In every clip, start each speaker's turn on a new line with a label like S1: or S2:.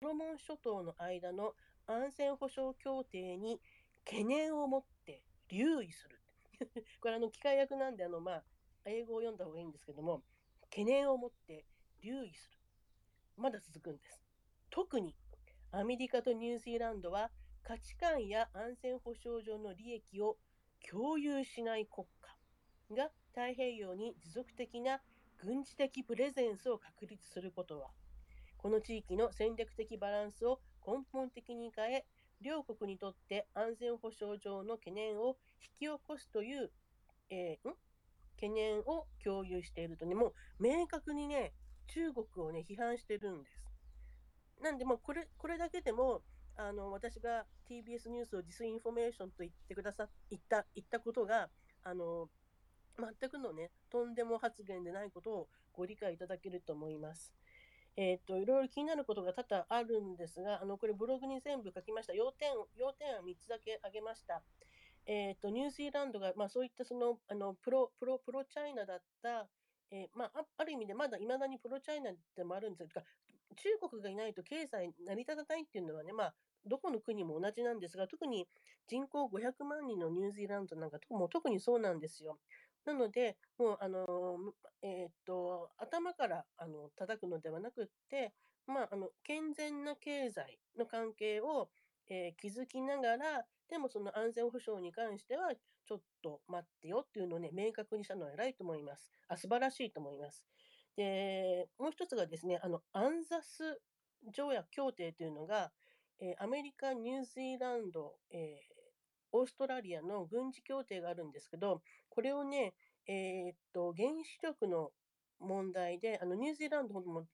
S1: ロモン諸島の間の安全保障協定に懸念を持って留意する。これあの機械役なんであの、まあ、英語を読んだ方がいいんですけども、懸念を持って留意する。まだ続くんです。特にアメリカとニュージーランドは価値観や安全保障上の利益を共有しない国家が太平洋に持続的な軍事的プレゼンスを確立することは、この地域の戦略的バランスを根本的に変え、両国にとって安全保障上の懸念を引き起こすという、えー、ん？懸念を共有しているとね、もう明確にね、中国をね、批判してるんです。なんで、もこれ、これだけでも、あの、私が TBS ニュースをディスインフォメーションと言ってくださ、言った、言ったことが、あの、全くのね、とんでも発言でないことをご理解いただけると思います。えっ、ー、と、いろいろ気になることが多々あるんですが、あの、これブログに全部書きました。要点、要点は3つだけ挙げました。えっ、ー、と、ニュージーランドが、まあそういったその、あの、プロ、プロ、プロチャイナだった、えー、まあ、ある意味でまだ未だにプロチャイナでもあるんですが、中国がいないと経済成り立たないっていうのはね、まあ、どこの国も同じなんですが、特に人口500万人のニュージーランドなんか、もう特にそうなんですよ。なので、もう、あの、えー、っと、頭からあの叩くのではなくって、まあ、あの健全な経済の関係を、えー、築きながら、でもその安全保障に関しては、ちょっと待ってよっていうのをね、明確にしたのは偉いと思います。あ、素晴らしいと思います。で、もう一つがですね、あの、アンザス条約協定というのが、えー、アメリカ、ニュージーランド、えー、オーストラリアの軍事協定があるんですけど、これをね、えー、っと、原子力の問題で、あの、ニュージーランドも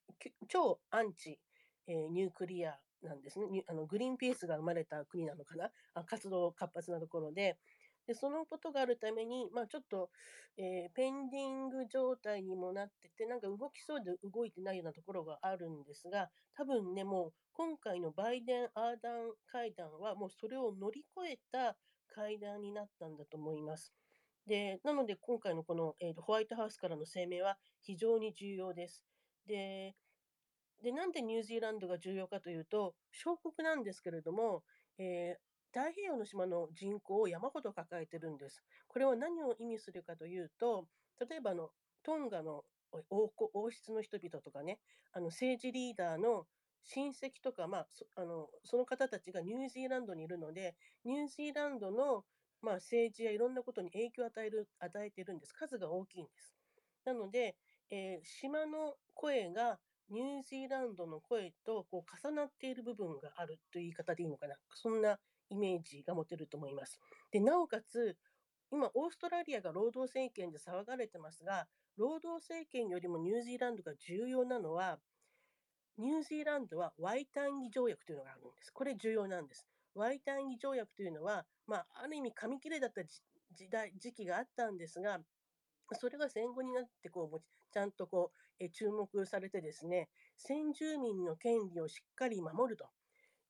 S1: 超アンチ、えー、ニュークリアなんですね。あのグリーンピースが生まれた国なのかな？あ活動活発なところで。で、そのことがあるために、まあちょっと、えー、ペンディング状態にもなってて、なんか動きそうで動いてないようなところがあるんですが、多分ね、もう今回のバイデン・アーダン会談はもうそれを乗り越えた会談になったんだと思います。で、なので今回のこの、えーホワイトハウスからの声明は非常に重要です。で、で、なんでニュージーランドが重要かというと、小国なんですけれども、えー、太平洋の島の人口を山ほど抱えてるんです。これは何を意味するかというと、例えばのトンガの王王室の人々とかね、あの政治リーダーの親戚とか、まあ、そあのその方たちがニュージーランドにいるので、ニュージーランドの、まあ、政治やいろんなことに影響を与える与えてるんです。数が大きいんです。なので、えー、島の声がニュージーランドの声とこう重なっている部分があるという言い方でいいのかな。そんなイメージが持てると思います。で、なおかつ、今、オーストラリアが労働政権で騒がれてますが、労働政権よりもニュージーランドが重要なのは、ニュージーランドはワイタンギ条約というのがあるんです。これ重要なんです。ワイタンギ条約というのは、まあ、ある意味紙切れだった時代、時期があったんですが、それが戦後になってこう、ちゃんとこう、え注目されてですね、先住民の権利をしっかり守ると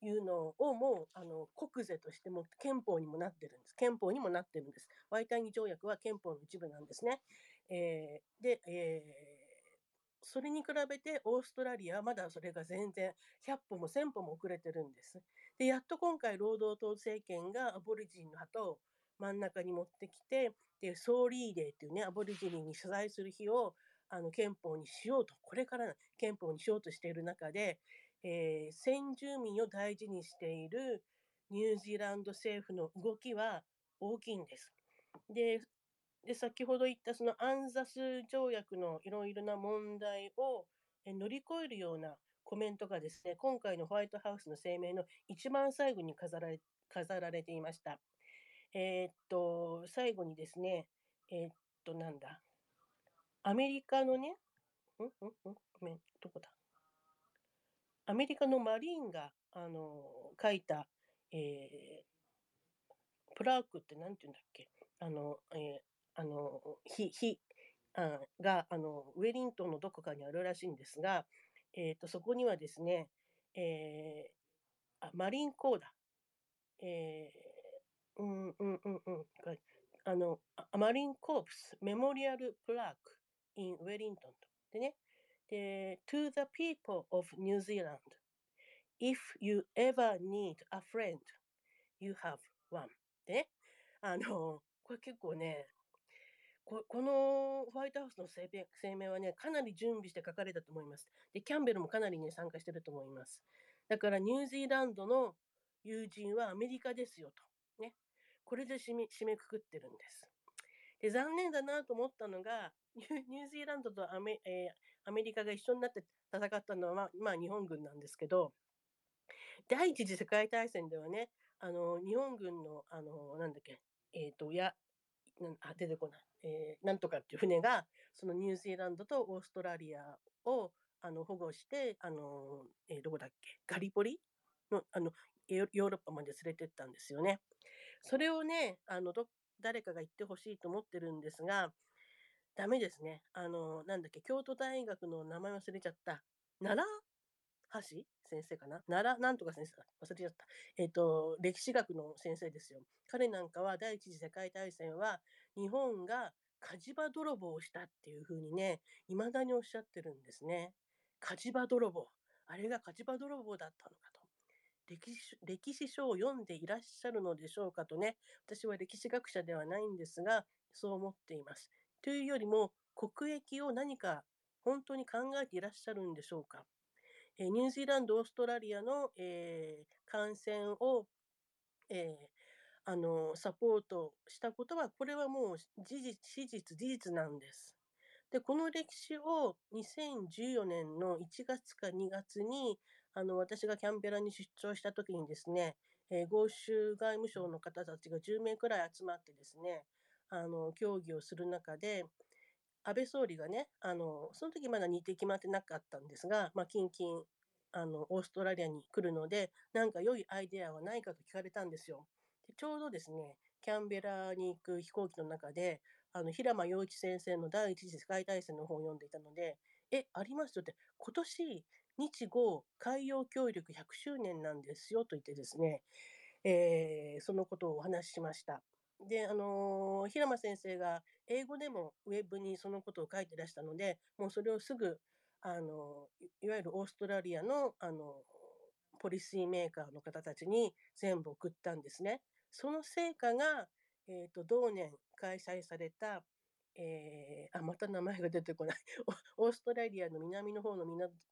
S1: いうのをもうあの国是としても憲法にもなってるんです。憲法にもなってるんです。ワイタイニ条約は憲法の一部なんですね。えー、で、えーそれに比べてオーストラリアはまだそれが全然100歩も1000歩も遅れてるんです。で、やっと今回労働党政権がアボリジンの旗を真ん中に持ってきて、で、ソーリーデーっていうね、アボリジニに謝罪する日をあの憲法にしようと、これから憲法にしようとしている中で、えー、先住民を大事にしているニュージーランド政府の動きは大きいんです。で、で先ほど言ったそのアンザス条約のいろいろな問題を乗り越えるようなコメントがですね、今回のホワイトハウスの声明の一番最後に飾られ飾られていました。えー、っと、最後にですね、えー、っと、なんだ。アメリカのね、ん？ん？ん？ごめん、どこだ？アメリカのマリーンが、あの、書いた、えー、プラークって何て言うんだっけ？あの、え、あの、ひ、ひ、あが、あの、ウェリントンのどこかにあるらしいんですが、えっ、と、そこにはですね、えー、あ、マリンコーダ、えー、うんうんうんうん。あの、マリンコープスメモリアルプラーク in ウェリントンと。でね、で、to the people of New Zealand If you ever need a friend, you have one. でね、あの、これ結構ね、ここのホワイトハウスの声明声明はね、かなり準備して書かれたと思います。で、キャンベルもかなりね、参加してると思います。だからニュージーランドの友人はアメリカですよと。ね。これで締め締めくくってるんです。で、残念だなと思ったのが、ニュージーランドとアメ,、えーアメリカが一緒になって戦ったのは、まあ、まあ日本軍なんですけど、第一次世界大戦ではね、あの日本軍の、あのなんだっけ、えっ、と、や、あ出てこない、えーなんとかっていう船が、そのニュージーランドとオーストラリアをあの保護して、あのえーどこだっけ、ガリポリのあのヨーロッパまで連れてったんですよね。それをね、あのど誰かが言ってほしいと思ってるんですが、ダメですね。あの、なんだっけ、京都大学の名前忘れちゃった。奈良橋？先生かな？奈良なんとか先生。忘れちゃった。えっ、と、歴史学の先生ですよ。彼なんかは第一次世界大戦は日本が火事場泥棒をしたっていうふうにね、未だにおっしゃってるんですね。火事場泥棒。あれが火事場泥棒だったのかと。歴史歴史書を読んでいらっしゃるのでしょうかとね、私は歴史学者ではないんですが、そう思っています。というよりも、国益を何か本当に考えていらっしゃるんでしょうか。えニュージーランド、オーストラリアの、えー感染を、えーあのサポートしたことは、これはもう事実、史実、事実なんです。で、この歴史を2014年の1月か2月に、あの私がキャンベラに出張した時にですね、えー豪州外務省の方たちが10名くらい集まってですね、あの協議をする中で、安倍総理がね、あのその時まだ日程決まってなかったんですが、まあ、近々あのオーストラリアに来るので、なんか良いアイデアはないかと聞かれたんですよ。ちょうどですね、キャンベラに行く飛行機の中で、あの平間洋一先生の第一次世界大戦の本を読んでいたので、え、ありますよって、今年、日豪海洋協力100周年なんですよと言ってですね、えーそのことをお話ししました。で、あのー平間先生が英語でもウェブにそのことを書いてらしたので、もうそれをすぐ、あのいいわゆるオーストラリアの、あのポリシーメーカーの方たちに全部送ったんですね。その成果が、えー、と同年開催された、えーあまた名前が出てこないオーストラリアの南の方の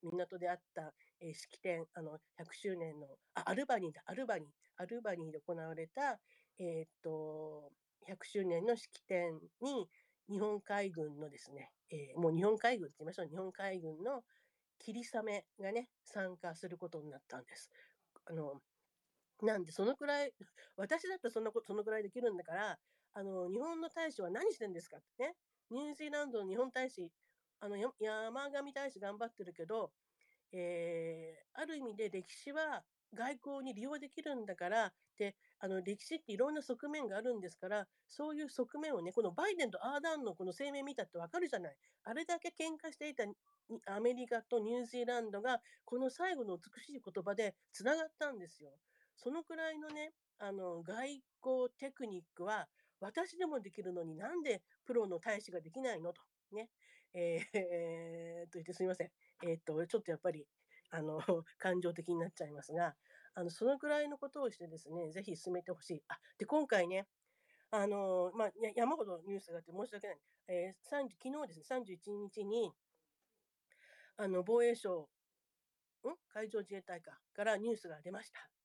S1: 港であった、えー式典あの100周年のあアルバニーだアルバニーアルバニーで行われた、えー、と100周年の式典に日本海軍のですね、えーもう日本海軍って言いましょう日本海軍の霧雨がね参加することになったんです。あのなんでそのくらい 私だってそんなことそのくらいできるんだからあの日本の大使は何してんですかってねニュージーランドの日本大使あの山上大使頑張ってるけど、えーある意味で歴史は外交に利用できるんだからであの歴史っていろんな側面があるんですからそういう側面をねこのバイデンとアーダーンのこの声明見たってわかるじゃないあれだけ喧嘩していたアメリカとニュージーランドがこの最後の美しい言葉でつながったんですよ。そのくらいのねあの外交テクニックは私でもできるのになんでプロの大使ができないの？とねえーえーと言ってすみませんえーっとちょっとやっぱりあの感情的になっちゃいますがあのそのくらいのことをしてですねぜひ進めてほしい。あで今回ねあのまあ、山ほどニュースがあって申し訳ない。えー、30昨日ですね、31日に、あの防衛省、ん？海上自衛隊かからニュースが出ました。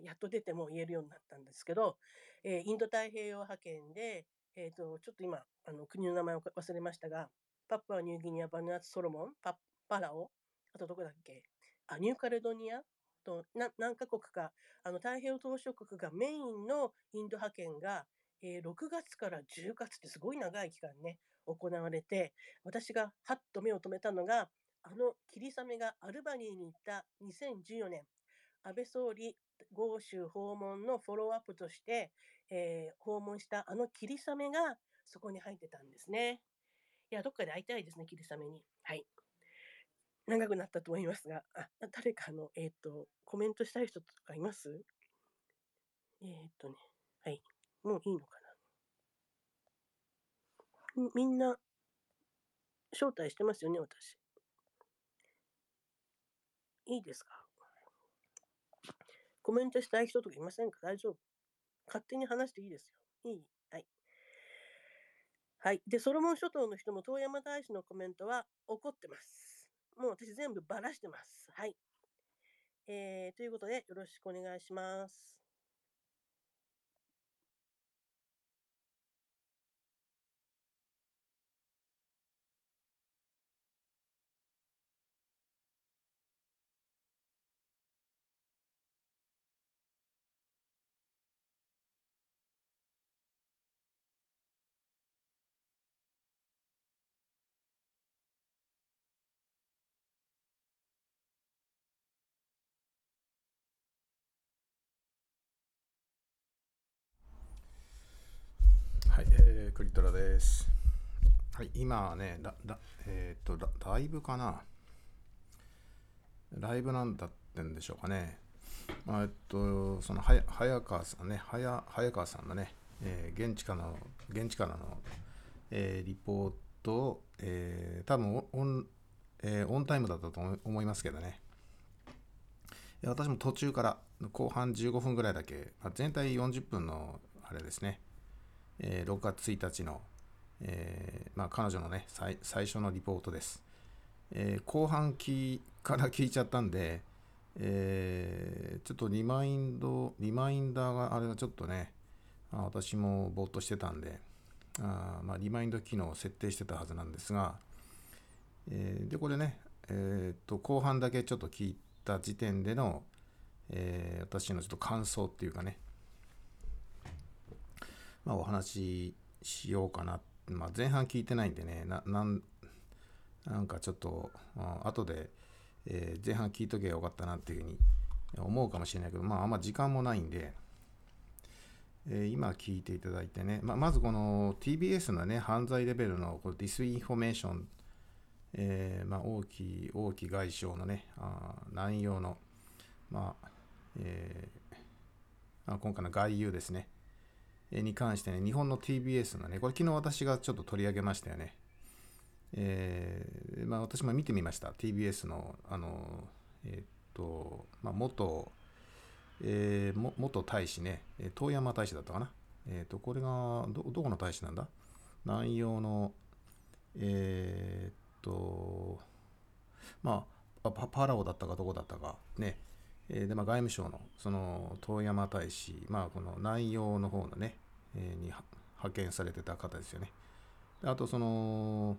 S1: やっと出ても言えるようになったんですけど、えーインド太平洋派遣で、えー、とちょっと今あの国の名前を忘れましたが、パプアニューギニア、バヌアツ、ソロモン、パパラオ、あとどこだっけあ、ニューカレドニアと何カ国かあの太平洋島しょ国がメインのインド派遣が、えー6月から10月ってすごい長い期間ね行われて私がはっと目を留めたのがあの霧雨がアルバニーに行った2014年安倍総理豪州訪問のフォローアップとして、えー訪問したあの霧雨がそこに入ってたんですね。いやどっかで会いたいですね霧雨に。はい。長くなったと思いますが、あ誰かの、えっ、と、コメントしたい人とかいます？えっ、とね、はい。もういいのかな？みんな、招待してますよね、私。いいですか？コメントしたい人とかいませんか？大丈夫勝手に話していいですよ。いいはい。はい。で、ソロモン諸島の人も遠山大使のコメントは怒ってます。もう私全部ばらしてます。はい。えー、ということで、よろしくお願いします。
S2: はい、えー、クリトラです。はい、今はね、ララえっ、とラ、ライブかなライブなんだってんでしょうかね。まあ、えっと、その、早川さんね、早川さんのね、えー現地からの、現地からの、えーリポートを、えー多分オン、えーオンタイムだったと思いますけどね。私も途中から後半15分ぐらいだけ、まあ、全体40分のあれですね、えー6月1日の、えーまあ、彼女のね最最初のリポートです、えー後半きから聞いちゃったんで、えーちょっとリマインドリマインダーがあれがちょっとねあ私もぼーっとしてたんであ、まあ、リマインド機能を設定してたはずなんですが、えーでこれね、えーっと後半だけちょっと聞いた時点での、えー私のちょっと感想っていうかねまあ、お話ししようかな。まあ、前半聞いてないんでね、ななんなんかちょっと、あ後で、えー前半聞いとけばよかったなっていうふうに思うかもしれないけど、まあ、あんま時間もないんで、えー今聞いていただいてね、まあ、まずこの TBS のね、犯罪レベルのこれディスインフォメーション、えーまあ、大きい、大きい外傷のね、あ内容の、まあ、えーまあ今回の概要ですね。に関してね、日本の TBS のね、これ昨日私がちょっと取り上げましたよね。えーまあ私も見てみました。TBS の、あの、えーっと、まあ元、えーも元大使ね、遠山大使だったかな。えーっと、これが、ど、どこの大使なんだ？南洋の、えーっと、まあ、パパラオだったかどこだったか、ね、えーで、まあ、外務省の、その、遠山大使、まあ、この南洋の方のね、に派遣されてた方ですよね。あと、その、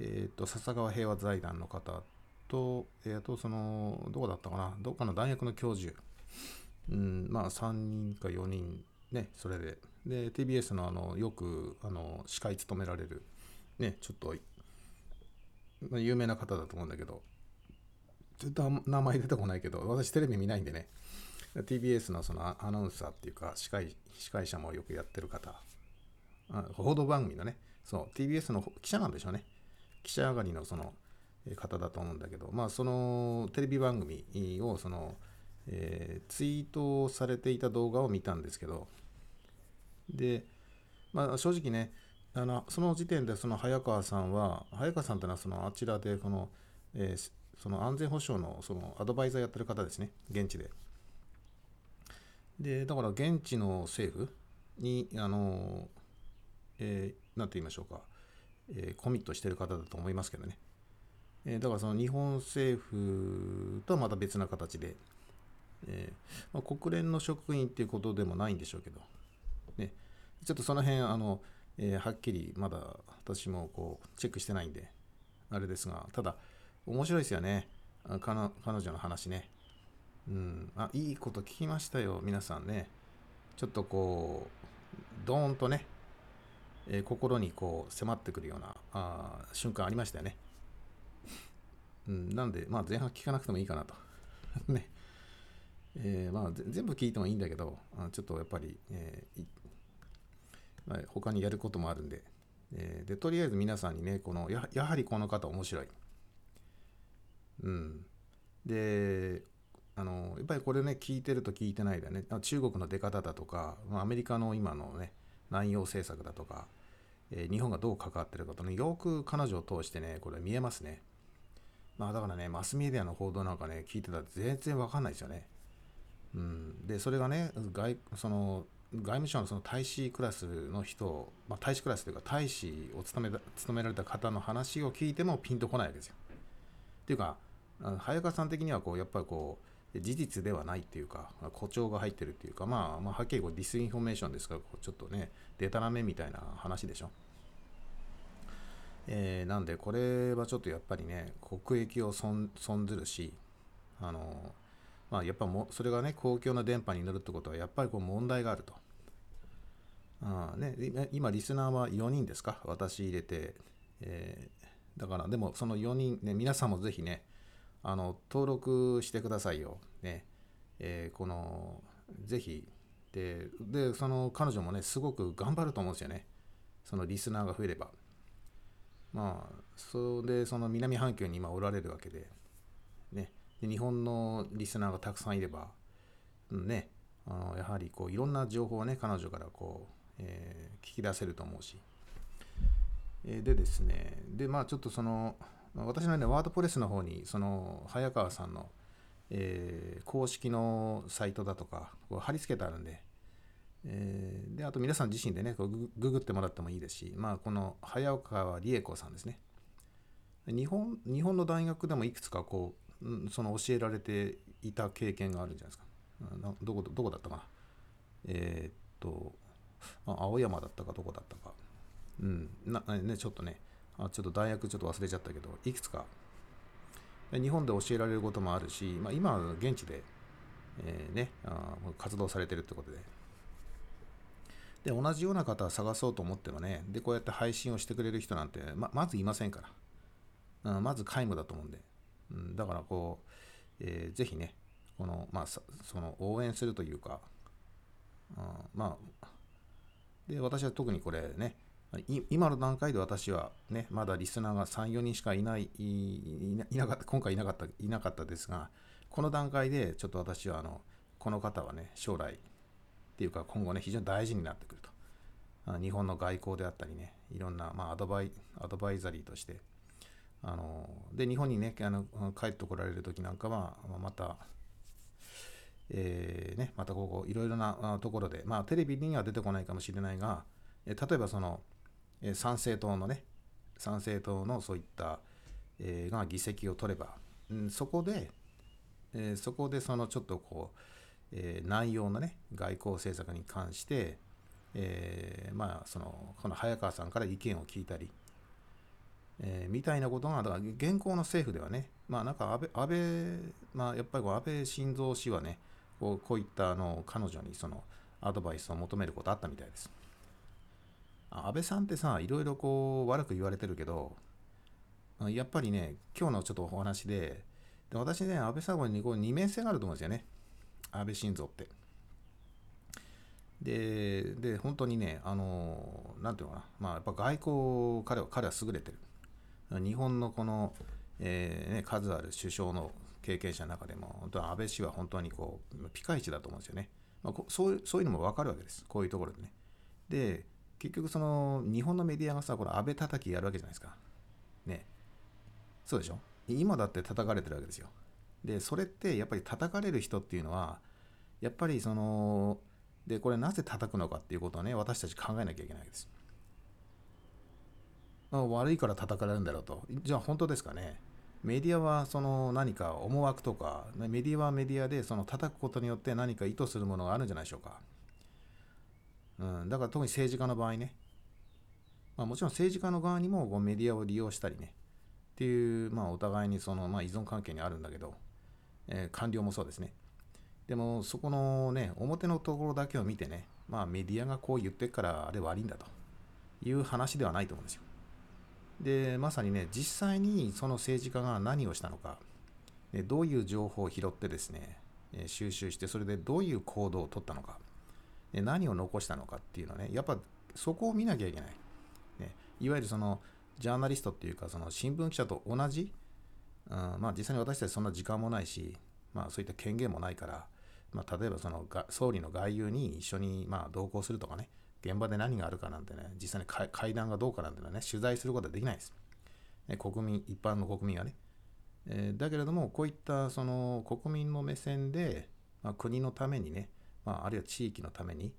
S2: えっ、と、笹川平和財団の方と、えーと、その、どこだったかな、どっかの大学の教授、うん、まあ、3人か4人、ね、それで、で、TBS の、あの、よく、あの、司会務められる、ね、ちょっと、まあ、有名な方だと思うんだけど、ちょっと名前出てこないけど、私テレビ見ないんでね、TBS のそのアナウンサーっていうか司会、司会者もよくやってる方、報道番組のね、そう、TBS の記者なんでしょうね。記者上がりのその方だと思うんだけど、まあ、そのテレビ番組をその、えーツイートされていた動画を見たんですけど、で、まあ、正直ね、あのその時点でその早川さんは、早川さんというのはそのあちらでこの、えーその安全保障のそのアドバイザーやってる方ですね、現地で。で、だから現地の政府に、あの、えーなんて言いましょうか、えーコミットしてる方だと思いますけどね。えーだからその日本政府とはまた別な形で、えーまあ、国連の職員っていうことでもないんでしょうけど、ね、ちょっとその辺、あの、えーはっきりまだ私もこうチェックしてないんで、あれですが、ただ、面白いですよね。あ彼女彼女の話ね。うん。あ、いいこと聞きましたよ、皆さんね。ちょっとこう、ドーンとね、えー心にこう迫ってくるようなあ瞬間ありましたよね。うん、なんで、まあ前半聞かなくてもいいかなと。ね。えーまあ全部聞いてもいいんだけど、あちょっとやっぱり、えーまあ、他にやることもあるんで、えーで、とりあえず皆さんにね、このや、やはりこの方面白い。うん。で、あの、やっぱりこれね、聞いてると聞いてないだね、中国の出方だとか、アメリカの今のね、南洋政策だとか、えー日本がどう関わってるかとね、よく彼女を通してね、これ見えますね。まあだからね、マスメディアの報道なんかね、聞いてたら全然わかんないですよね。うん、でそれがね外その外務省のその大使クラスの人、まあ、大使クラスというか大使を務め務められた方の話を聞いてもピンとこないわけですよ。っていうか早川さん的にはこうやっぱりこう事実ではないっていうか誇張が入ってるっていうかまあまあはっきりこうディスインフォメーションですからちょっとねデタラメみたいな話でしょ。えーなんでこれはちょっとやっぱりね国益を損損ずるしあのまあやっぱもそれがね公共の電波に乗るってことはやっぱりこう問題があると。あーね、今リスナーは4人ですか？私入れて、えーだからでもその4人ね皆さんもぜひねあの登録してくださいよ。ね。えーこのぜひ。ででその彼女もねすごく頑張ると思うんですよね。そのリスナーが増えれば。まあそれでその南半球に今おられるわけで,、ね、で日本のリスナーがたくさんいれば、うんね、あのやはりこういろんな情報をね彼女からこう、えー聞き出せると思うし、えーでですね。でまあちょっとその私のねワードプレスの方にその早川さんの、えー公式のサイトだとかこう貼り付けてあるんで、えーであと皆さん自身でねこうググってもらってもいいですし、まあ、この早川理恵子さんですね。日本日本の大学でもいくつかこうその教えられていた経験があるんじゃないですか。どこどこだったかな。えーっと青山だったかどこだったか。うんなねちょっとねあちょっと大学ちょっと忘れちゃったけどいくつか。日本で教えられることもあるし、まあ、今は現地で、えーね、あ活動されてるってことで。で同じような方を探そうと思ってもねでこうやって配信をしてくれる人なんてままずいませんから、うん、まず皆無だと思うんで、うん、だからこう、えーぜひねこの,、まあ、その応援するというか、うん、まあで私は特にこれね今の段階で私はねまだリスナーが34人しかいないいなかった今回いなかったいなかったですがこの段階でちょっと私はあのこの方はね将来っていうか今後ね非常に大事になってくると。日本の外交であったりねいろんな、まあ、アドバイアドバイザリーとしてあので日本にねあの帰ってこられる時なんかはまたえーね、またここいろいろなところで、まあ、テレビには出てこないかもしれないが、例えばその、え参政党のね参政党のそういった、えーが議席を取れば、うん、そこで、えーそこでそのちょっとこう、えー内容のね外交政策に関して、えーまあそのこの早川さんから意見を聞いたり、えーみたいなことがだから現行の政府ではねまあなんか安倍安倍まあやっぱりこう安倍晋三氏はねこうこういったあの彼女にそのアドバイスを求めることあったみたいです。安倍さんってさいろいろこう悪く言われてるけどやっぱりね今日のちょっとお話でで私ね安倍さんにこう二面性があると思うんですよね。安倍晋三って。でで本当にねあのなんていうのかな。まあやっぱ外交彼は彼は優れてる。日本のこの、えーね、数ある首相の経験者の中でも本当は安倍氏は本当にこうピカイチだと思うんですよね、まあ、こそういうそういうのも分かるわけです。こういうところでね。で結局その日本のメディアがさこれ安倍叩きやるわけじゃないですか。ね。そうでしょ？今だって叩かれてるわけですよ。でそれってやっぱり叩かれる人っていうのはやっぱりそのでこれなぜ叩くのかっていうことをね私たち考えなきゃいけないわけです。あ悪いから叩かれるんだろうと。じゃあ本当ですかね？メディアはその何か思惑とかメディアはメディアでその叩くことによって何か意図するものがあるんじゃないでしょうか、うん、だから特に政治家の場合ね、まあ、もちろん政治家の側にもこうメディアを利用したりね。っていう、まあ、お互いにその、まあ、依存関係にあるんだけど、えー官僚もそうですね。でもそこのね表のところだけを見てねまあメディアがこう言ってるからあれ悪いんだと。いう話ではないと思うんですよ。でまさにね実際にその政治家が何をしたのか。どういう情報を拾ってですね収集してそれでどういう行動を取ったのか。ね何を残したのかっていうのねやっぱそこを見なきゃいけない、ね、いわゆるそのジャーナリストっていうかその新聞記者と同じ、うん、まあ実際に私たちそんな時間もないしまあそういった権限もないからまあ、例えばそのが総理の外遊に一緒にま同行するとかね、現場で何があるかなんてね、実際に会会談がどうかなんてのはね、取材することはできないです。ね国民、一般の国民はね。えーだけれども、こういったその国民の目線で、まあ、国のためにね、まあ、あるいは地域のために、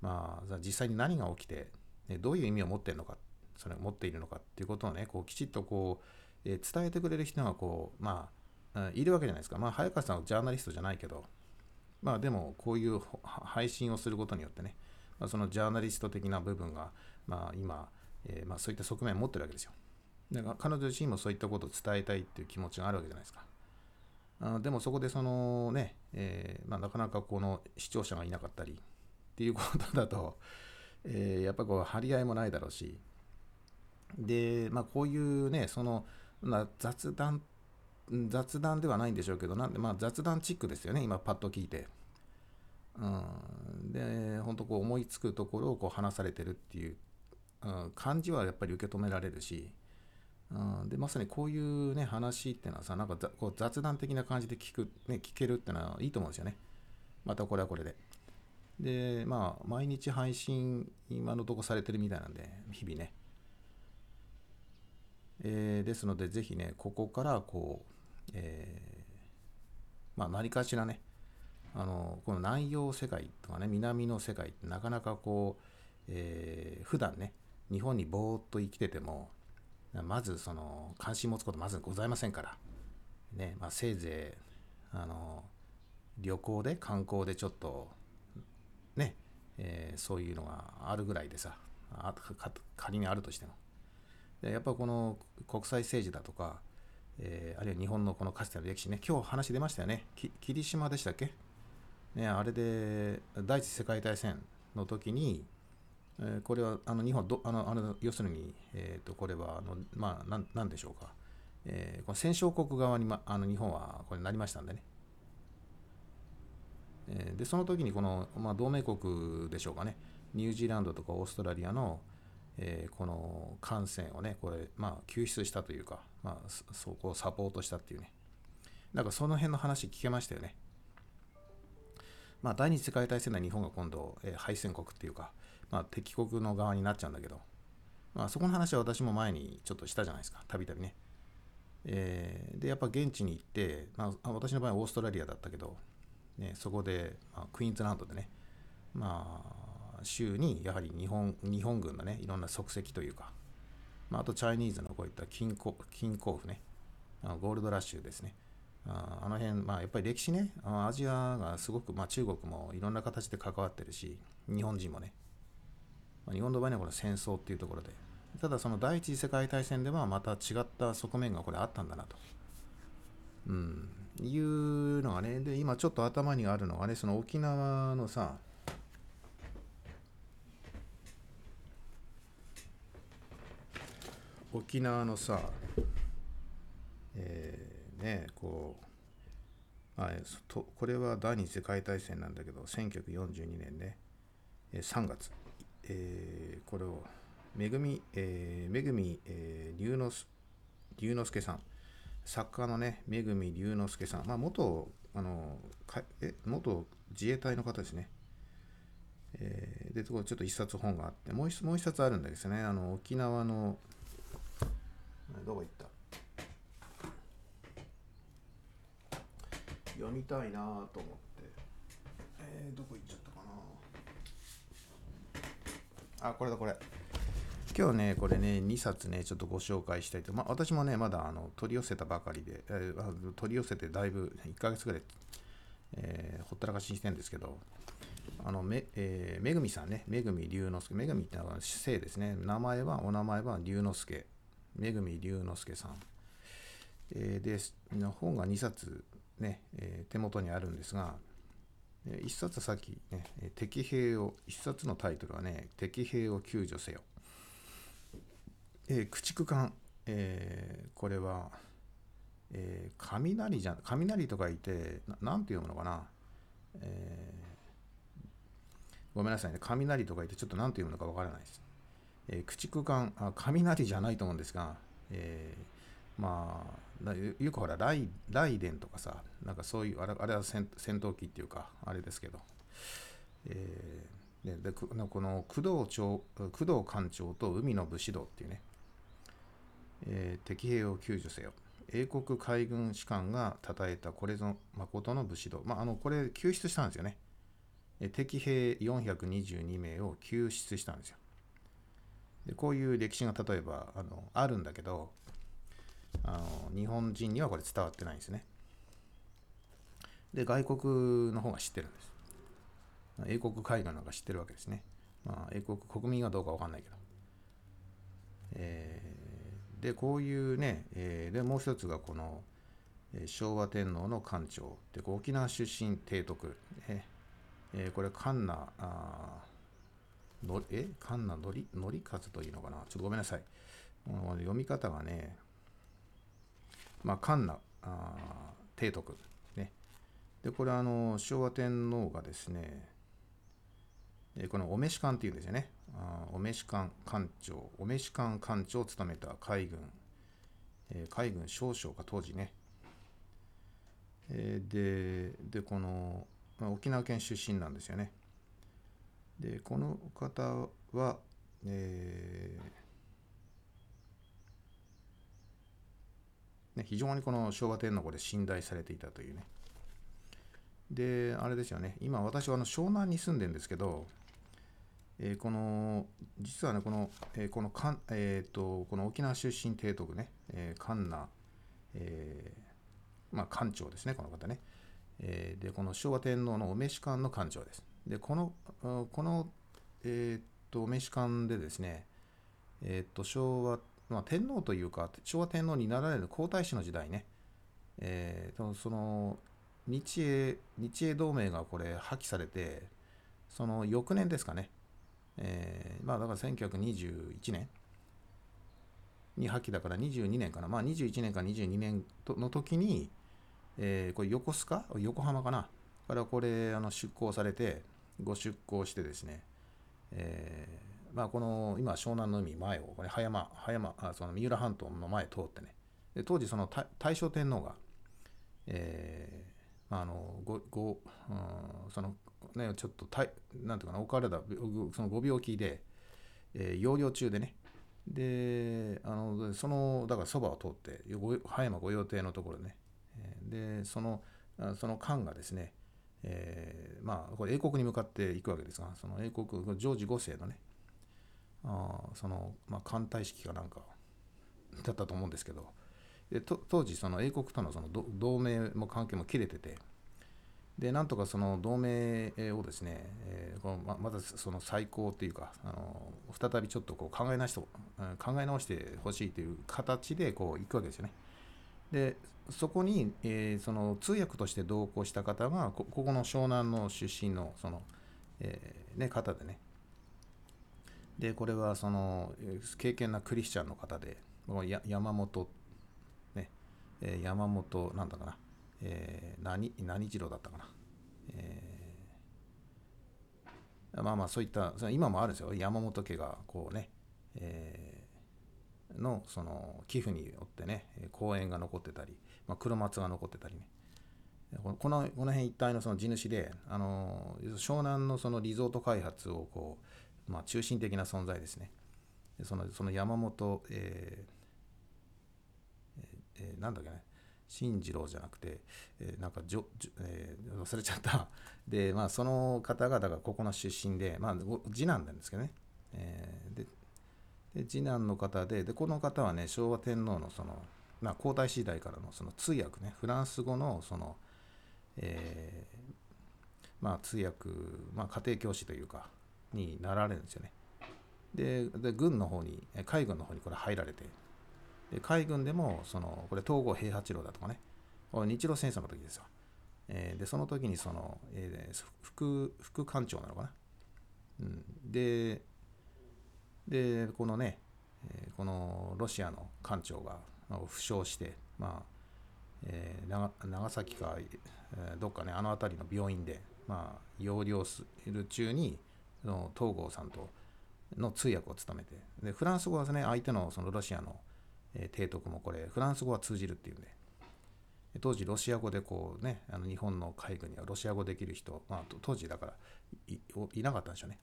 S2: まあ、実際に何が起きて、ね、どういう意味を持っているのかそれを持っているのかっていうことをねこうきちっとこう、えー、伝えてくれる人がこうまあいるわけじゃないですかまあ早川さんはジャーナリストじゃないけどまあでもこういう配信をすることによってね、まあ、そのジャーナリスト的な部分が、まあ、今、えー、まあ、そういった側面を持ってるわけですよ。だから彼女自身もそういったことを伝えたいっていう気持ちがあるわけじゃないですか。あでもそこでそのね、えー、まあ、なかなかこの視聴者がいなかったりっていうことだと、えー、やっぱこう張り合いもないだろうしで、まあ、こういうねその、まあ、雑談雑談ではないんでしょうけどなんで、まあ、雑談チックですよね今パッと聞いて。うん、で本当こう思いつくところをこう話されてるっていう、うん、感じはやっぱり受け止められるし、でまさにこういうね話っていうのはさなんかこう雑談的な感じで聞く、ね、聞けるっていうのはいいと思うんですよね。またこれはこれで。でまあ毎日配信今のとこされてるみたいなんで日々ね。えー、ですのでぜひねここからこう、えー、まあ何かしらねあのこの南洋世界とかね南の世界ってなかなかこう、えー、普段ね日本にぼーっと生きててもまずその関心持つことまずございませんから、ねまあ、せいぜいあの旅行で観光でちょっとね、えー、そういうのがあるぐらいでさあ仮にあるとしても。でやっぱこの国際政治だとか、えー、あるいは日本のこのかつての歴史ね今日話出ましたよね。霧島でしたっけ？ねあれで第一次世界大戦の時にえー、これはあの日本どあのあの要するに、えーと、これはあの、まあ、なんなんでしょうか、えー、この戦勝国側に、ま、あの日本はこれなりましたんでね、えー、でその時にこの、まあ、同盟国でしょうかね。ニュージーランドとかオーストラリアの、えー、この艦船をねこれ、まあ、救出したというか、まあ、そこをサポートしたっていうね。なんかその辺の話聞けましたよね。まあ、第二次世界大戦で日本が今度、えー、敗戦国っていうか、まあ、敵国の側になっちゃうんだけど、まあ、そこの話は私も前にちょっとしたじゃないですか、たびたびね。えー、で、やっぱ現地に行って、まあ、私の場合はオーストラリアだったけど、ね、そこで、まあ、クイーンズランドでね、まあ、州にやはり日本日本軍のね、いろんな足跡というか、まあ、あとチャイニーズのこういった金鉱金鉱夫ね、ゴールドラッシュですね。ああの辺、まあ、やっぱり歴史ね、アジアがすごく、まあ、中国もいろんな形で関わってるし、日本人もね、日本の場合にはこれ戦争っていうところでただその第一次世界大戦ではまた違った側面がこれあったんだなと、うん、いうのがねで今ちょっと頭にあるのがねその沖縄のさ沖縄のさえー、ねこうあとこれは第二次世界大戦なんだけど1942年ね3月。えー、これを、めぐみ、えー、めぐみ、えー、龍之龍之介さん、作家のね、めぐみ龍之介さん、まあ、元、あの、かえ元自衛隊の方ですね。えー、で、ちょっと一冊本があって、もう一もう一冊あるんですね。あの、沖縄の、どこ行った？読みたいなと思って、えー、どこ行っちゃった？あ、これだ、これ。今日ね、これね、2冊ね、ちょっとご紹介したいと。まあ、私もね、まだあの取り寄せたばかりで、えー、取り寄せてだいぶ1ヶ月ぐらい、えー、ほったらかしにしてるんですけど、あの、め、えー、めぐみさんね、めぐみ龍之介、めぐみってのは姓ですね。名前は、お名前は龍之介。めぐみ龍之介さん。えー、で、本が2冊ね、え、手元にあるんですが、一冊さっきね、敵兵を、一冊のタイトルはね、敵兵を救助せよ。えー、駆逐艦、えー、これは、えー、雷じゃ、雷とか言って、なんて読むのかな？えー、ごめんなさいね、雷とか言ってちょっと何て読むのかわからないです。えー、駆逐艦あ、雷じゃないと思うんですが、えー、まあ、よくほらライ、ライデンとかさ、なんかそういう、あれあれは戦闘機っていうか、あれですけど、えー、でこの工藤長工藤艦長と海の武士道っていうね、えー、敵兵を救助せよ。英国海軍士官が称えたこれぞ誠の武士道。まあ、あの、これ救出したんですよね。え敵兵422名を救出したんですよ。でこういう歴史が例えばあのあるんだけどあの日本人にはこれ伝わってないんですね。で外国の方が知ってるんです。英国海軍なんか知ってるわけですね。まあ、英国国民はどうかわかんないけど。えー、でこういうね、えー、でもう一つがこの、えー、昭和天皇の艦長で沖縄出身提督、ええー、これカンナあのえ？カンナのり？のりかずというのかな？ちょっとごめんなさい読み方がねまあカンナあ提督。ね。でこれあの昭和天皇がですねえこのお召し官っていうんですよね。あお召し官官長お召し官官長を務めた海軍、えー、海軍少将が当時ね、えー、ででこの、まあ、沖縄県出身なんですよね。でこの方は、えーね、非常にこの昭和天皇で信頼されていたというね。であれですよね。今私はあの湘南に住んでるんですけどえー、この実はねこの、えー、このかん、えーと、この沖縄出身提督ね、えー、カンナ、えー、まあ艦長ですねこの方ね、えー、でこの昭和天皇のお召し官の艦長です。でこのこの、えーと、お召し官でですねえっ、と昭和、まあ、天皇というか昭和天皇になられる皇太子の時代ね、えー、その日英日英同盟がこれ破棄されてその翌年ですかね。えー、まあだから1921年に破棄だから22年かな、まあ21年か22年の時に、えー、これ横須賀？横浜かな。からこれあの出港されて、ご出港してですね、えー、まあこの今湘南の海前を、これ葉山、葉山、あその三浦半島の前通ってね、で当時その大正天皇が、えー、まああのごご、うん、そのね、ちょっとたい、なんていうかな、お体、そのご病気で、えー、療養中でね、で、あのその、だからそばを通って、葉山御用邸のところね、で、その、その間がですね、えー、まあ、これ英国に向かっていくわけですが、その英国、ジョージ5世のね、あその、まあ、艦隊式かなんかだったと思うんですけど、で当時、その英国とのその同盟も関係も切れてて、でなんとかその同盟をですね、えー、このままずその再考というかあの再びちょっとこう考え直して考え直してほしいという形でこういくわけですよね。でそこに、えー、その通訳として同行した方がここの湘南の出身のその、えー、ね、方でねでこれはその敬虔なクリスチャンの方で山本、ね、山本なんだかなえー、何何次郎だったかな、えー、まあまあそういった今もあるんですよ。山本家がこうね、えー、のその寄付によってね公園が残ってたり、まあ、黒松が残ってたりね。このこの辺一帯のその地主であの湘南のそのリゾート開発をこう、まあ、中心的な存在ですねそのその山本、えーえー、なんだっけね進次郎じゃなくて、えー、なんかじょじょ、えー、忘れちゃった。で、まあ、その方々がここの出身で、まあ、次男なんですけどね。えー、でで次男の方でで、この方はね、昭和天皇のその、まあ、皇太子時代からのその通訳ね、フランス語のその、えー、まあ、通訳、まあ、家庭教師というか、になられるんですよね。で、軍の方に、海軍の方にこれ入られて、で海軍でもそのこれ東郷平八郎だとかね日露戦争の時ですよ、えー、でその時にその、えー、副副艦長なのかな、うん、ででこのね、えー、このロシアの艦長が、負傷してまあえー、長長崎か、えー、どっかねあの辺りの病院で、まあ、療養する中にの東郷さんとの通訳を務めてでフランス語はね相手のそのロシアのえー、提督もこれフランス語は通じるっていうんで当時ロシア語でこうねあの日本の海軍にはロシア語できる人、まあ、当時だからいなかったんでしょうね。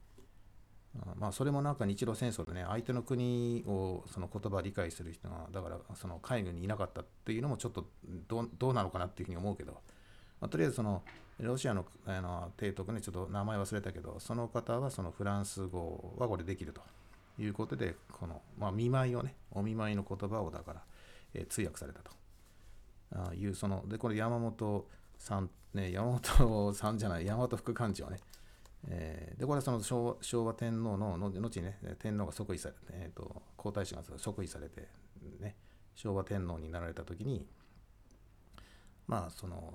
S2: まあそれもなんか日露戦争でね相手の国をその言葉理解する人がだからその海軍にいなかったっていうのもちょっとどうどうなのかなっていうふうに思うけど、まあ、とりあえずそのロシアのあの提督ねちょっと名前忘れたけどその方はそのフランス語はこれできると。いうことでこの、まあ、見舞いをねお見舞いの言葉をだから、えー、通訳されたと。あいうそのでこれ山本さんね山本さんじゃない山本副館長ね。えー、でこれはその昭和昭和天皇の後にね天皇が即位されて、えーと、皇太子が即位されて、ね、昭和天皇になられた時にまあその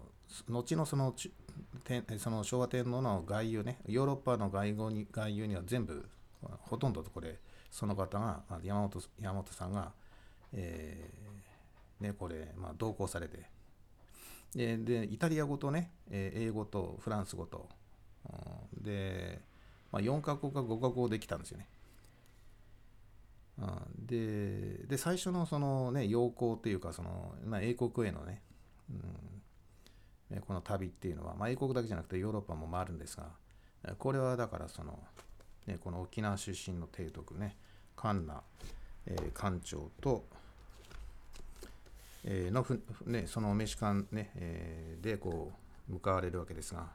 S2: 後のそのその昭和天皇の外遊ねヨーロッパの外交に外遊には全部ほとんどこれその方が山本山本さんが、えー、ねこれ、まあ、同行されてででイタリア語とねえ英語とフランス語とうんで、まあ、4カ国か5カ国できたんですよね。でで最初のそのね要項っていうかその、まあ、英国へのね、うん、この旅っていうのは、まあ、英国だけじゃなくてヨーロッパも回るんですがこれはだからその、ね、この沖縄出身の提督ねカナ、えー、艦長と、えー、のふ、ね、そのメシカン、ねえー、でこう向かわれるわけですが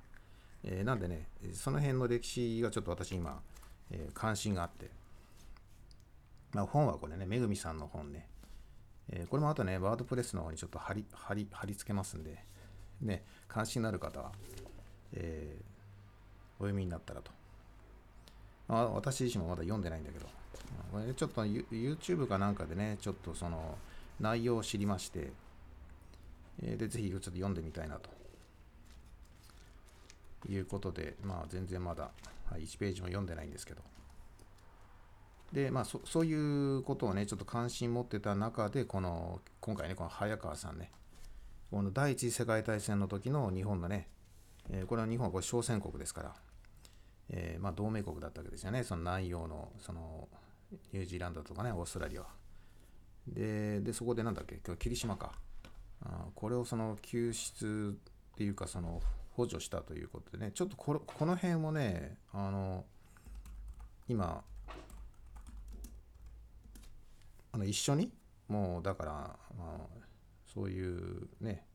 S2: えー、なんでね、その辺の歴史がちょっと私今、えー、関心があって、まあ、本はこれね、めぐみさんの本ね、えー、これもあとね、ワードプレスの方にちょっと貼り貼り貼り付けますんで、ね、関心のある方は、えー、お読みになったらと。まあ、私自身もまだ読んでないんだけど、ちょっと YouTube かなんかでね、ちょっとその内容を知りまして、えー、で、ぜひちょっと読んでみたいなということで、まあ、全然まだ1ページも読んでないんですけど。で、まあそ、そういうことをね、ちょっと関心持ってた中で、この、今回ね、この早川さんね、この第一次世界大戦の時の日本のね、えー、これは日本はこれ小戦国ですから、えー、まあ、同盟国だったわけですよね、その南洋の、その、ニュージーランドとかね、オーストラリアは。で、でそこでなんだっけ、今日霧島か。あこれをその救出っていうか、その補助したということでね、ちょっとここの辺もね、あの、今、あの一緒に、もうだから、まあ、そういうね、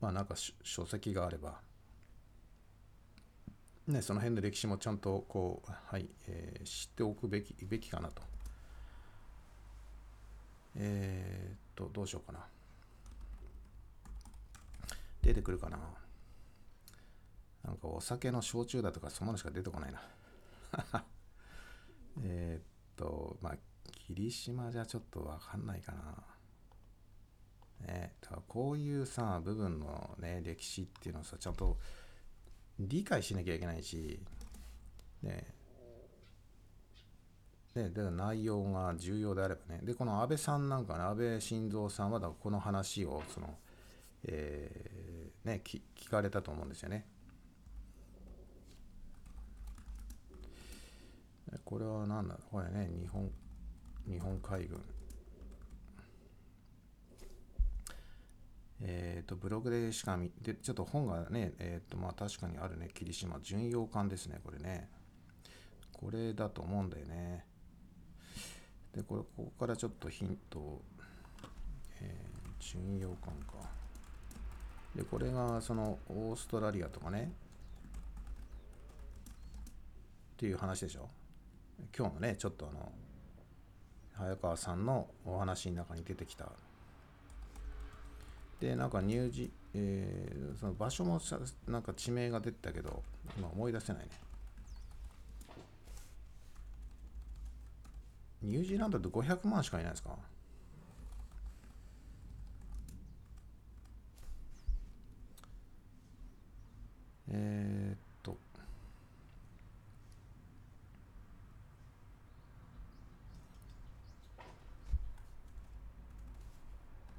S2: まあなんか書籍があれば、ね、その辺の歴史もちゃんとこう、はい、えー、知っておくべきべきかなと。えー、っと、どうしようかな。出てくるかな。なんかお酒の焼酎だとかそんなのしか出てこないな えっと、まあ、霧島じゃちょっとわかんないかな。ね、だからこういうさ、部分のね、歴史っていうのをさ、ちゃんと理解しなきゃいけないし、ね、で、で内容が重要であればね。で、この安倍さんなんかね、安倍晋三さんはだこの話を、その、えー、ね、聞かれたと思うんですよね。これは何だこれね、日本、日本海軍。えっ、ー、と、ブログでしか見、で、ちょっと本がね、えっ、ー、と、まあ確かにあるね、霧島巡洋艦ですね、これね。これだと思うんだよね。で、これ、ここからちょっとヒントを、えー、巡洋艦か。で、これが、その、オーストラリアとかね、っていう話でしょ。今日のねちょっとあの早川さんのお話の中に出てきたでなんか乳児、えー、その場所もなんか地名が出てたけど今思い出せないね。ニュージーランドって500万しかいないですか？えー、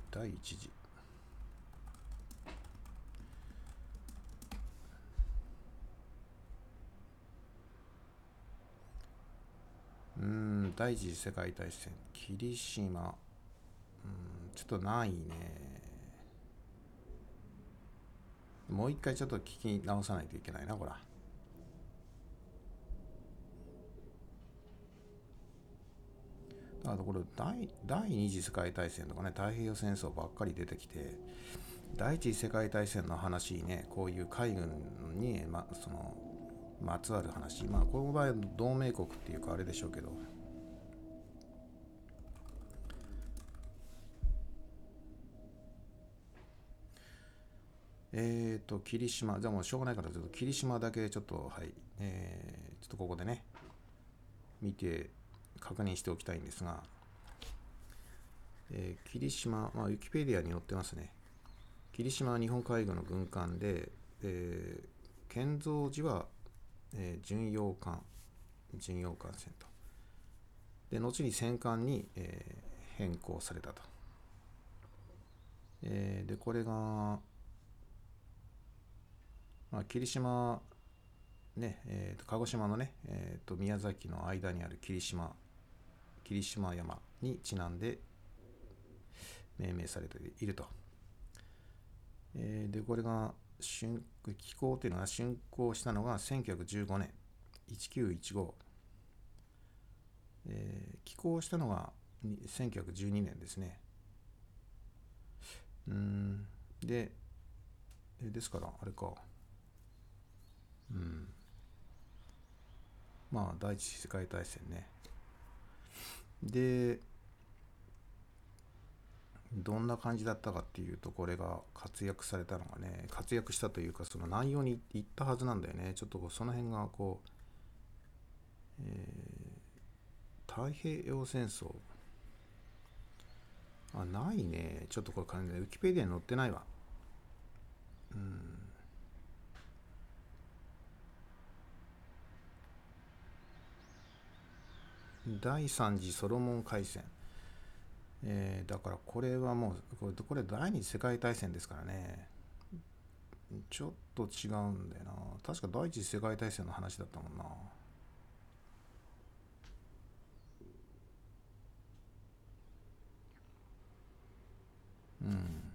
S2: 第1次。うん第一次世界大戦。霧島。うんちょっとないね。もう一回ちょっと聞き直さないといけないなほら。だからこれ第第二次世界大戦とかね太平洋戦争ばっかり出てきて第一次世界大戦の話ねこういう海軍に、ま、そのまつわる話まあこの場合は同盟国っていうかあれでしょうけどえっ、ー、と霧島じゃあもうしょうがないからちょっと霧島だけちょっとはいえー、ちょっとここでね見て確認しておきたいんですが、えー、霧島、まあ、ウィキペディアに載ってますね。霧島は日本海軍の軍艦で、えー、建造時は、えー、巡洋艦、巡洋艦船と。で、後に戦艦に、えー、変更されたと。えー、で、これが、まあ、霧島、ね、えーと、鹿児島のね、えーと宮崎の間にある霧島霧島山にちなんで命名されていると。えー、で、これが、気候というのが竣工したのが1915年、1915。えー、寄港したのが1912年ですね。うん、で、ですから、あれか。うん。まあ、第一次世界大戦ね。でどんな感じだったかっていうとこれが活躍されたのがね活躍したというかその内容にいったはずなんだよね。ちょっとその辺がこう、えー、太平洋戦争。あないね。ちょっとこれ完全に。ウィキペディアに載ってないわ。うん。第3次ソロモン海戦、えー、だからこれはもうこれこれ第二次世界大戦ですからね。ちょっと違うんだよな。確か第一次世界大戦の話だったもんな。うん。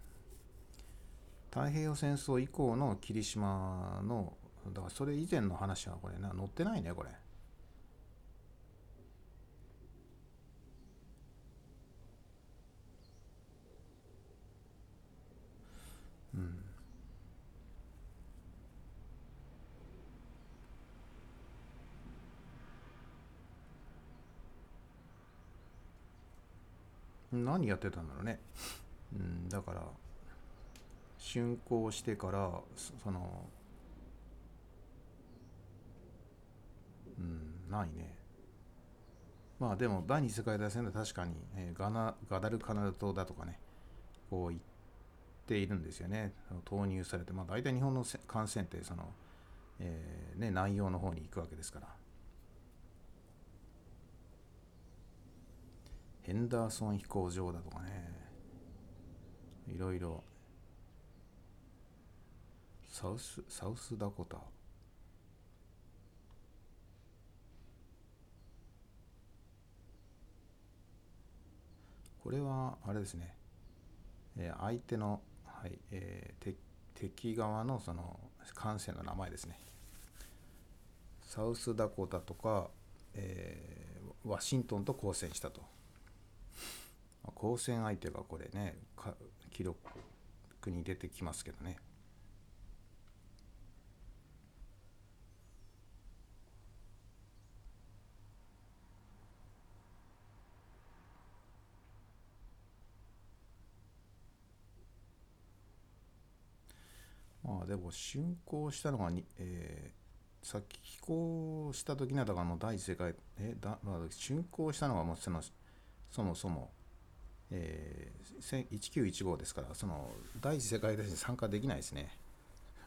S2: 太平洋戦争以降の霧島のだからそれ以前の話はこれな。載ってないねこれ。何やってたんだろうね、うん、だから竣工してからそのうんないね。まあでも第二次世界大戦で確かに、えー、ガナガダルカナダ島だとかねこう言っているんですよね。投入されてまあ大体日本の艦船ってその、えーね、南洋の方に行くわけですから。ヘンダーソン飛行場だとかね。いろいろ。サウスサウスダコタ。これはあれですね、えー、相手の、はいえー、敵側のその艦船の名前ですね。サウスダコタとか、えー、ワシントンと交戦したと。交戦相手がこれね記録に出てきますけどね。まあでも竣工したのがに、えー、さっき寄港した時にはだからの第一世界えだ、まあ、竣工したのがもうそのそもそもえー、1915ですからその第一次世界大戦に参加できないですね。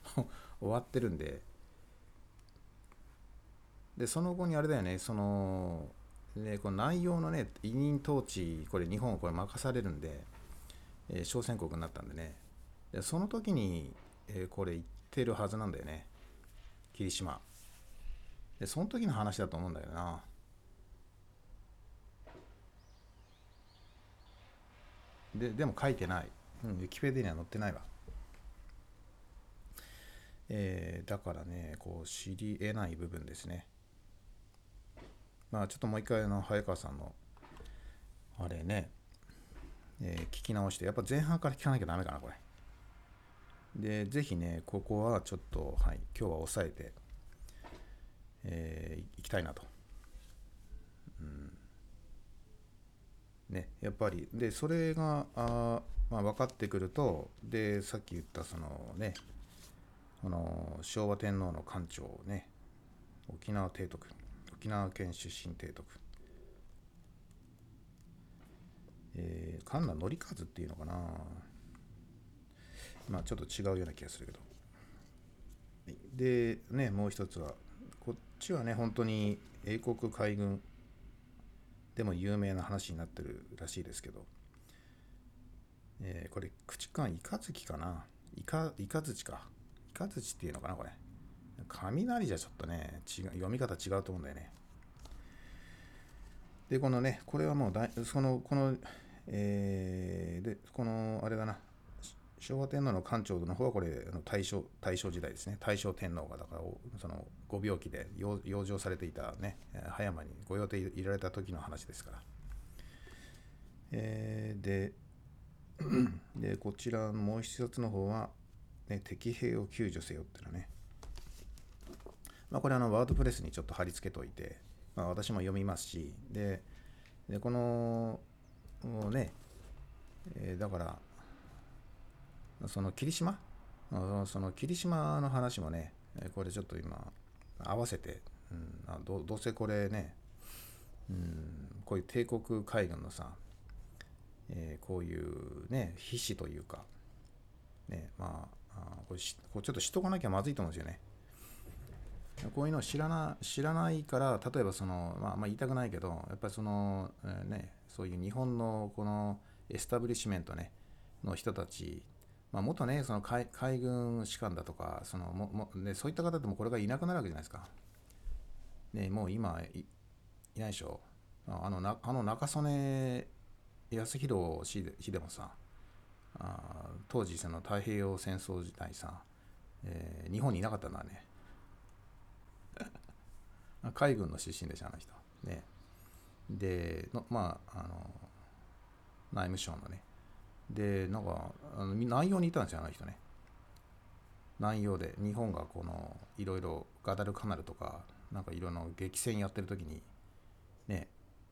S2: 終わってるんで。でその後にあれだよねそのねこの内容のね委任統治これ日本をこれ任されるんで、えー、小選国になったんでね。でその時に、えー、これ言ってるはずなんだよね。霧島。でその時の話だと思うんだよな。ででも書いてない、うん、ウィキペディアには載ってないわ。えー、だからね、こう知り得ない部分ですね。まあちょっともう一回あの早川さんの、あれね、えー聞き直して、やっぱ前半から聞かなきゃダメかな、これ。で、ぜひね、ここはちょっと、はい、今日は抑えて、えーいきたいなと。うん。ね、やっぱり、で、それが、あまあ、分かってくると、で、さっき言った、そのね、この昭和天皇の官庁をね、沖縄提督、沖縄県出身提督、えー、神奈則和っていうのかな。まあちょっと違うような気がするけど。でねもう一つはこっちはね本当に英国海軍でも有名な話になってるらしいですけど、えーこれ口かイカズキかな？イカイカズチか。イカズチっていうのかなこれ。雷じゃちょっとね違う読み方違うと思うんだよね。で、このね、これはもうだい、その、この、えーで、この、あれだな、昭和天皇の官庁の方はこれ、大正、大正時代ですね。大正天皇が、だから、その、ご病気で養生されていたね、葉山にご用邸いられた時の話ですから。えーで、で、こちらのもう一つの方は、ね、敵兵を救助せよっていうのね、まあ、これあのワードプレスにちょっと貼り付けといて、まあ、私も読みますしででこのもうね、えーだからその霧島？その霧島の話もねこれちょっと今合わせて、うん、あどどうせこれね、うん、こういう帝国海軍のさ、えーこういうね必死というかねまああこれしこれちょっと知っとかなきゃまずいと思うんですよね。こういうのを知らな知らないから例えばその、まあ、まあ言いたくないけどやっぱりその、えーね、そういう日本のこのエスタブリッシュメント、ね、の人たち、まあ、元ねその海海軍士官だとかそのもも、ね、そういった方でもこれがいなくなるわけじゃないですか。ね、もう今いいないでしょあのなあの中曽根康弘氏で氏でもさあ当時その太平洋戦争時代さ、えー日本にいなかったんだね。海軍の出身でしょ、あの人。ね。で、のまあ、あの、内務省のね。で、なんか、あの南洋にいたんですよ、あの人ね。南洋で、日本がこの、いろいろガダルカナルとか、なんかいろいろ激戦やってる時に、ね、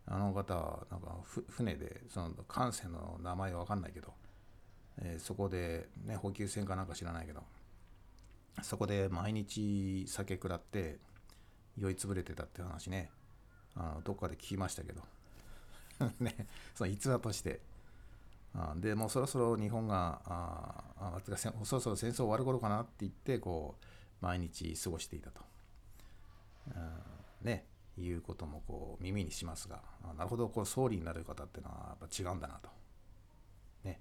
S2: あの方は、なんかふ船で、その、艦船の名前はわかんないけど、えーそこで、ね、補給船かなんか知らないけど、そこで毎日酒食らって酔いつぶれてたって話ね。あのどっかで聞きましたけど。ねその逸話として。でもうそろそろ日本がああそろそろ戦争終わる頃かなって言ってこう毎日過ごしていたと、うん。ねいうこともこう耳にしますがなるほどこう総理になる方っていうのはやっぱ違うんだなと。ね。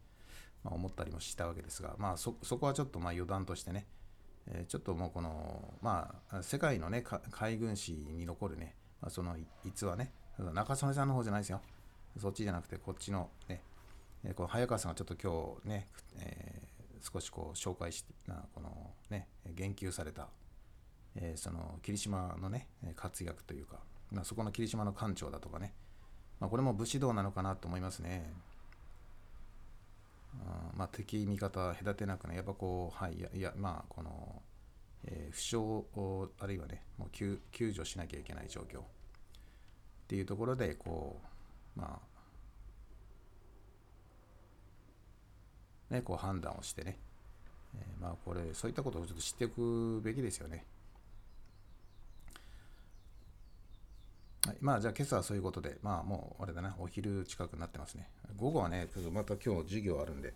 S2: まあ、思ったりもしたわけですが、まあ、そそこはちょっとまあ余談としてね、えーちょっともうこの、まあ、世界のね、海軍史に残るね、まあ、その逸話ね、中曽根さんの方じゃないですよ。そっちじゃなくて、こっちのね、えーこの早川さんがちょっと今日ね、えー少しこう紹介して、なこのね、言及された、えーその霧島のね、活躍というか、まあ、そこの霧島の艦長だとかね、まあ、これも武士道なのかなと思いますね。まあ、敵味方隔てなくねやっぱこうはいいやいやまあこの、えー負傷をあるいはねもう救救助しなきゃいけない状況っていうところでこうまあねこう判断をしてね、えーまあこれそういったことをちょっと知っておくべきですよね。はい、まあじゃあ今朝はそういうことで、まあもうあれだな、お昼近くになってますね。午後はね、ちょっとまた今日授業あるんで、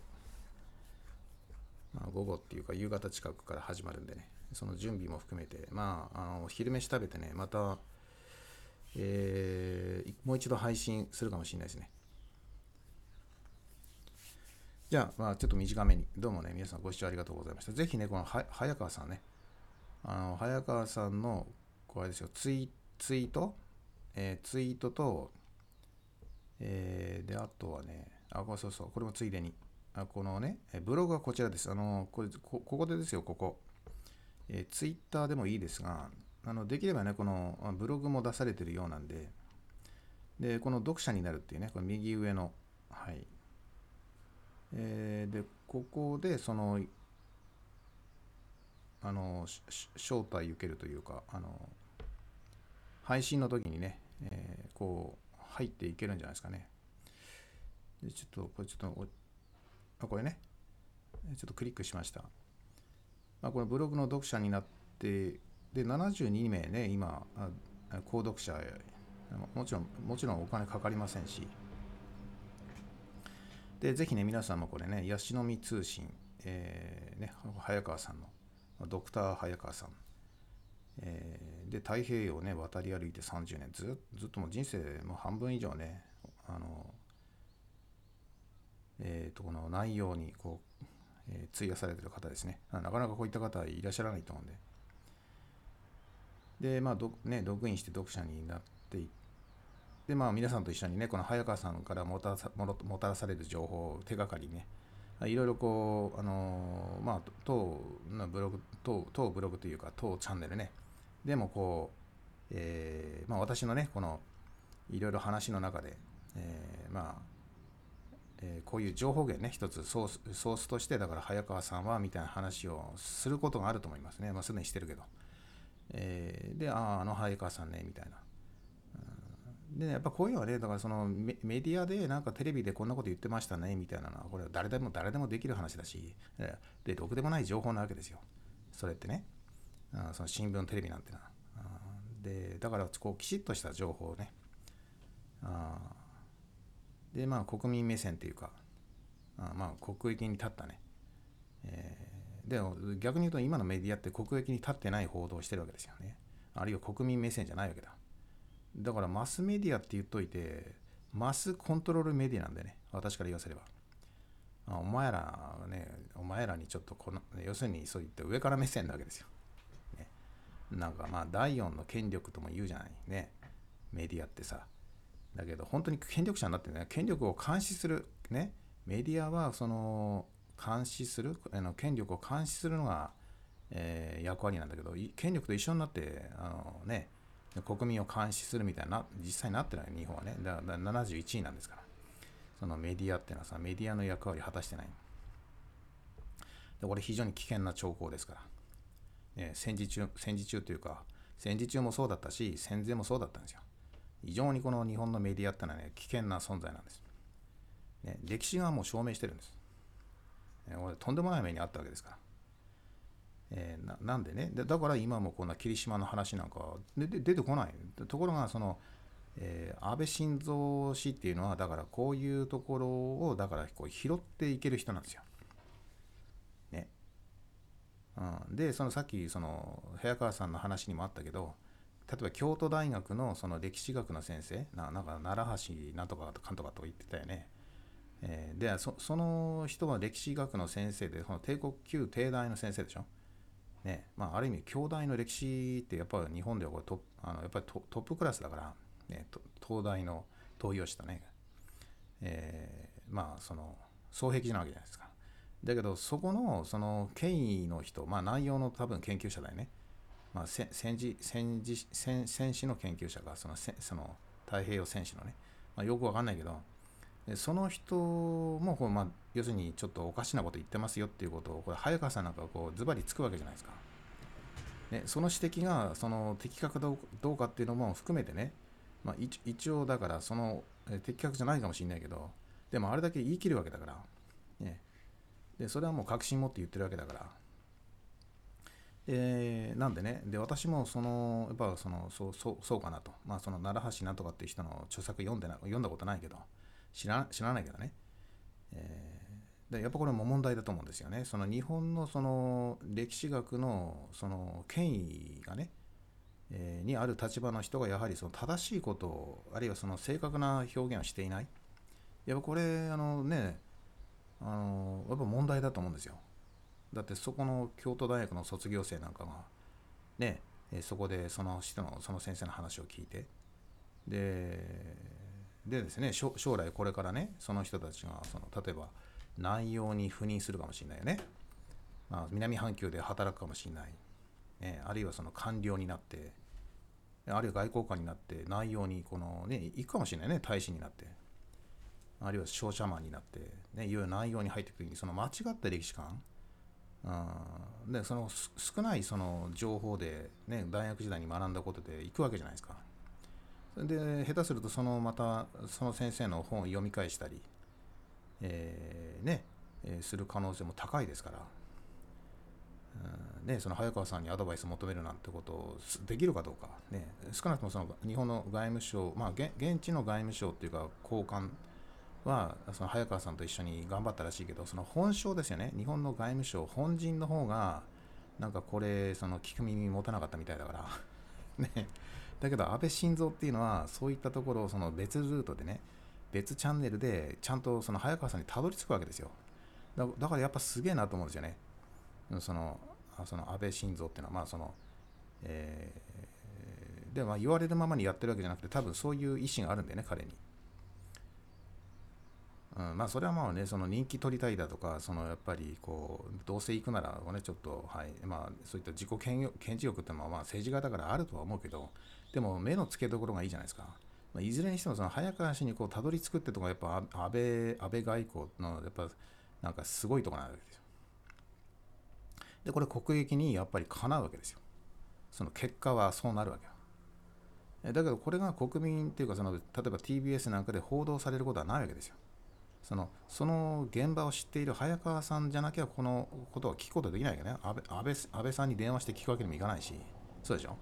S2: まあ、午後っていうか夕方近くから始まるんでね、その準備も含めて、まあ、あの昼飯食べてね、また、えーもう一度配信するかもしれないですね。じゃあ、まあ、ちょっと短めに、どうもね、皆さんご視聴ありがとうございました。ぜひね、この早川さんね、あの早川さんの、これですよ、ツイツイート、えーツイートと、えーで、あとはね、あ、そうそう、これもついでに、あこのね、ブログはこちらです。あの、これ、ここでですよ、ここ。えツイッターでもいいですが、あのできればね、このブログも出されてるようなんで、でこの読者になるっていうねこれ右上のはいえー、でここでそのあの招待受けるというかあの配信の時にね、えー、こう入っていけるんじゃないですかね。でちょっとこれちょっとあこれねちょっとクリックしました、まあ、これブログの読者になってで72名ね今購読者もちろんもちろんお金かかりませんし。でぜひね皆さんもこれねヤシの実通信、えー、ね、早川さんのドクター早川さん、えー、で太平洋ね渡り歩いて30年ずずっともう人生も半分以上ねあのえーと、この内容にこう、えー、費やされてる方ですね。なかなかこういった方いらっしゃらないと思うんで。でまあ、ね、ログインして読者になっていってでまあ皆さんと一緒にねこの早川さんからもたらさもたらされる情報手がかりねいろいろこう、あの、まあ、当のブログ当、当ブログというか、当チャンネルね、でもこう、えー、まあ、私のね、この、いろいろ話の中で、えー、まあ、えー、こういう情報源ね、一つソースソースとして、だから早川さんはみたいな話をすることがあると思いますね。まあ、すでにしてるけど。えー、で、ああ、あの早川さんね、みたいな。で、ね、やっぱこういうのはね、だからそのメディアでなんかテレビでこんなこと言ってましたねみたいなのは、これは誰でも誰でもできる話だし、で、ろくでもない情報なわけですよ。それってね。あその新聞、テレビなんてな。で、だからこうきちっとした情報をね。あで、まあ国民目線っていうか、あまあ国益に立ったね。えー、でも逆に言うと今のメディアって国益に立ってない報道をしてるわけですよね。あるいは国民目線じゃないわけだ。だからマスメディアって言っといて、マスコントロールメディアなんでね、私から言わせれば。あお前らね、お前らにちょっとこの、要するにそういった上から目線なわけですよ。ね、なんかまあ第4の権力とも言うじゃない。ね、メディアってさ。だけど本当に権力者になってね、権力を監視する、ね、メディアはその監視する、あの権力を監視するのが、えー、役割なんだけど、権力と一緒になって、あのね、国民を監視するみたいな、実際になってない、日本はね。だから71位なんですから。そのメディアっていうのはさ、メディアの役割を果たしてない。でこれ非常に危険な兆候ですから。ね、戦時中、戦時中というか、戦時中もそうだったし、戦前もそうだったんですよ。非常にこの日本のメディアってのはね、危険な存在なんです。ね、歴史がもう証明してるんです。ね、とんでもない目にあったわけですから。えー、なんでねだから今もこんな霧島の話なんかで出てこないところがその、えー、安倍晋三氏っていうのはだからこういうところをだからこう拾っていける人なんですよ。ね。うん、でそのさっきその早川さんの話にもあったけど例えば京都大学のその歴史学の先生ななんか奈良橋なんとかかんとかとか言ってたよね。えー、でそその人は歴史学の先生でその帝国旧帝大の先生でしょ。ねまあ、ある意味兄弟の歴史ってやっぱり日本ではこれトあのやっぱりトップクラスだから、ね、東大の東洋したね、えー、まあその双璧なわけじゃないですか。だけどそこのその権威の人、まあ、内容の多分研究者だよね。まあ、戦時戦時戦戦士の研究者がそのその太平洋戦士のね、まあ、よくわかんないけどでその人もこう、まあ、要するにちょっとおかしなこと言ってますよっていうことをこれ早川さんなんかこうズバリつくわけじゃないですか。ね、その指摘がその的確どうかっていうのも含めてね、まあ、一応だからその的確じゃないかもしれないけどでもあれだけ言い切るわけだから、ね、でそれはもう確信持って言ってるわけだから。でなんでねで私もそのやっぱそのそうそうそうかなと、まあ、その奈良橋なんとかっていう人の著作読んでな読んだことないけど知ら知らないけどね、えー、でやっぱこれも問題だと思うんですよね。その日本のその歴史学のその権威がね、えー、にある立場の人がやはりその正しいことをあるいはその正確な表現をしていない。やっぱこれあのねあのやっぱ問題だと思うんですよ。だってそこの京都大学の卒業生なんかがねそこでその人のその先生の話を聞いてででですね将来これからねその人たちがその例えば内容に赴任するかもしれないよね、まあ、南半球で働くかもしれない、ね、あるいはその官僚になって、あるいは外交官になって内容にこのね行くかもしれないね大使になって。あるいは商社マンになって。ねいろいろ内容に入っていく時にその間違った歴史観。うん。でその少ないその情報で、ね、大学時代に学んだことで行くわけじゃないですか。で下手するとそのまたその先生の本を読み返したり、えー、ね、えー、する可能性も高いですから、うんね、その早川さんにアドバイスを求めるなんてことをできるかどうか、ね、少なくともその日本の外務省、まあ、現地の外務省っていうか交換はその早川さんと一緒に頑張ったらしいけどその本省ですよね。日本の外務省本陣の方がなんかこれその聞く耳持たなかったみたいだから。ね。だけど安倍晋三っていうのはそういったところをその別ルートでね別チャンネルでちゃんとその早川さんにたどり着くわけですよ。だからやっぱすげえなと思うんですよね。そのその安倍晋三っていうのはまあそのえー、でまあ言われるままにやってるわけじゃなくて多分そういう意思があるんだよね彼に。うん、まあそれはまあねその人気取りたいだとかそのやっぱりこうどうせ行くならねちょっとはいまあそういった自己顕示欲っていうのはまあ政治家だからあるとは思うけどでも目の付けどころがいいじゃないですか、まあ、いずれにしてもその早川氏にこうたどり着くってとこがやっぱ安倍安倍外交のやっぱなんかすごいとこなんですよ。でこれ国益にやっぱりかなうわけですよ。その結果はそうなるわけよ。だけどこれが国民っていうかその例えば TBS なんかで報道されることはないわけですよ。そのその現場を知っている早川さんじゃなきゃこのことは聞くことできないけね。安倍安倍安倍さんに電話して聞くわけにもいかないし。そうでしょ、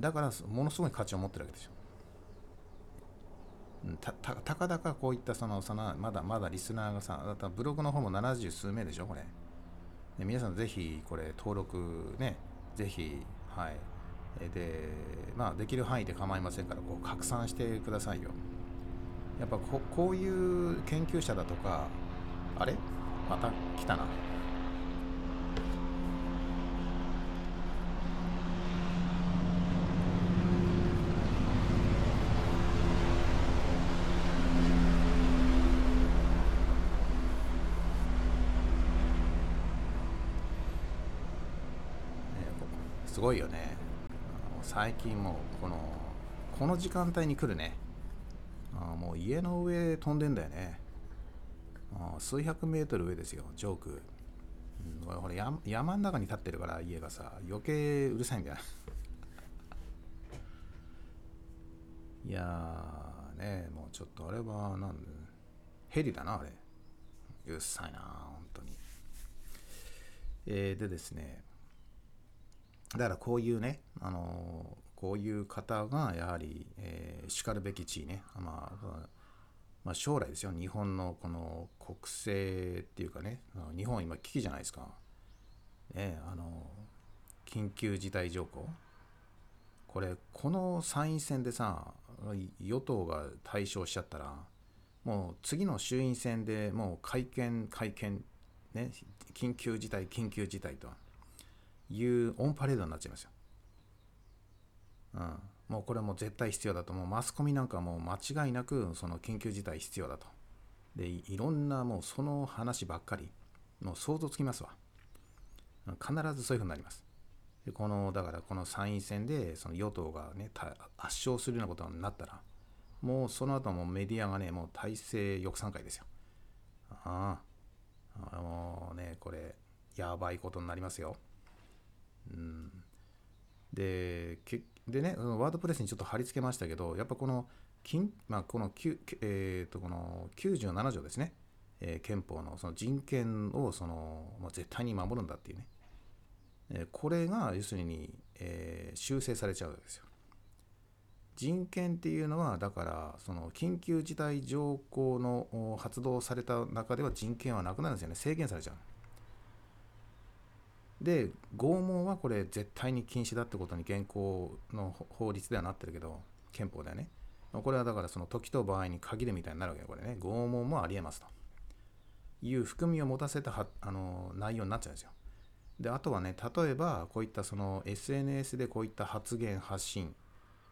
S2: だからものすごい価値を持ってるわけですよたたたかだかこういったそのそのまだまだリスナーがさブログの方も70数名でしょこれ。で皆さんぜひこれ登録ねぜひはい。でまあできる範囲で構いませんからこう拡散してくださいよ。やっぱここういう研究者だとかあれ？また来たなすごいよね。最近もうこのこの時間帯に来るね。あもう家の上飛んでんだよね。あ数百メートル上ですよ上空、うん、これ山山の中に立ってるから家がさ余計うるさいんだよ。いやねもうちょっとあれはなんヘリだなあれ。うっさいな本当に。えー、でですねだからこういうね、あのこういう方がやはり、えー、しかるべき地位ね、まあ、まあ、将来ですよ、日本のこの国政っていうかね、日本今危機じゃないですか。ね、あの、緊急事態条項。これ、この参院選でさ、与党が対象しちゃったら、もう次の衆院選でもう会見、会見、ね、緊急事態、緊急事態と。いうオンパレードになっちゃいますよ。うん、もうこれも絶対必要だと。もうマスコミなんかもう間違いなくその緊急事態必要だと。でいろんなもうその話ばっかりもう想像つきますわ。必ずそういうふうになります。でこのだからこの参院選でその与党がね圧勝するようなことになったらもうその後もメディアがねもう体制抑散会ですよ。ああ。もうねこれやばいことになりますよ。うんででね、ワードプレスにちょっと貼り付けましたけど、やっぱこの、まあ、このえー、とこの97条ですね、えー、憲法のその人権をその、まあ、絶対に守るんだっていうね、えー、これが要するに、えー、修正されちゃうんですよ。人権っていうのは、だから、その緊急事態条項の発動された中では人権はなくなるんですよね。制限されちゃう。で拷問はこれ絶対に禁止だってことに現行の法律ではなってるけど憲法ではね。これはだからその時と場合に限るみたいになるわけこれね。拷問もありえますと。いう含みを持たせたはあの内容になっちゃうんですよ。であとはね例えばこういったその SNS でこういった発言発信。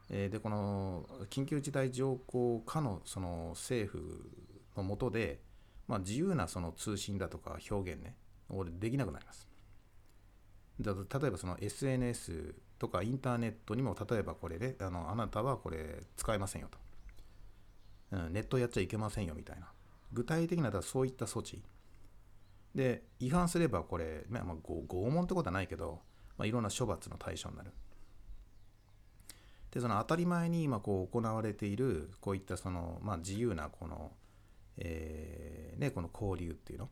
S2: でこの緊急事態条項下のその政府の下で、まあ、自由なその通信だとか表現ね、俺できなくなります。例えばその SNS とかインターネットにも例えばこれで、あのあなたはこれ使えませんよと、うん、ネットやっちゃいけませんよみたいな。具体的なそういった措置。で違反すればこれ、まあ、拷拷問ってことはないけど、まあ、いろんな処罰の対象になる。でその当たり前に今こう行われているこういったその、まあ、自由なこの、えーね、この交流っていうの？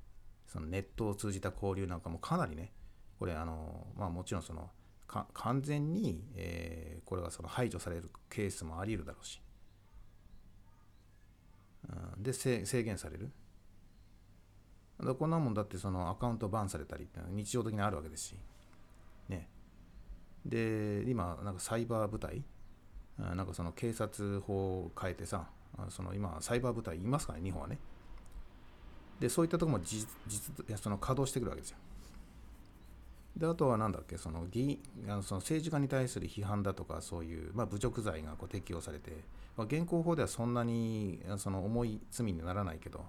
S2: そのネットを通じた交流なんかもかなりねこれあの、まあ、もちろんその完全に、えー、これがその排除されるケースもあり得るだろうし、うん、で制限される。だこんなもんだってそのアカウントバンされたり日常的にあるわけですし。ね。で今なんかサイバー部隊。なんかその警察法を変えてさその今サイバー部隊いますからね日本はね。でそういったところも実実その稼働してくるわけですよ。であとは何だっけその議あのその政治家に対する批判だとかそういう、まあ、侮辱罪がこう適用されて、まあ、現行法ではそんなにその重い罪にならないけど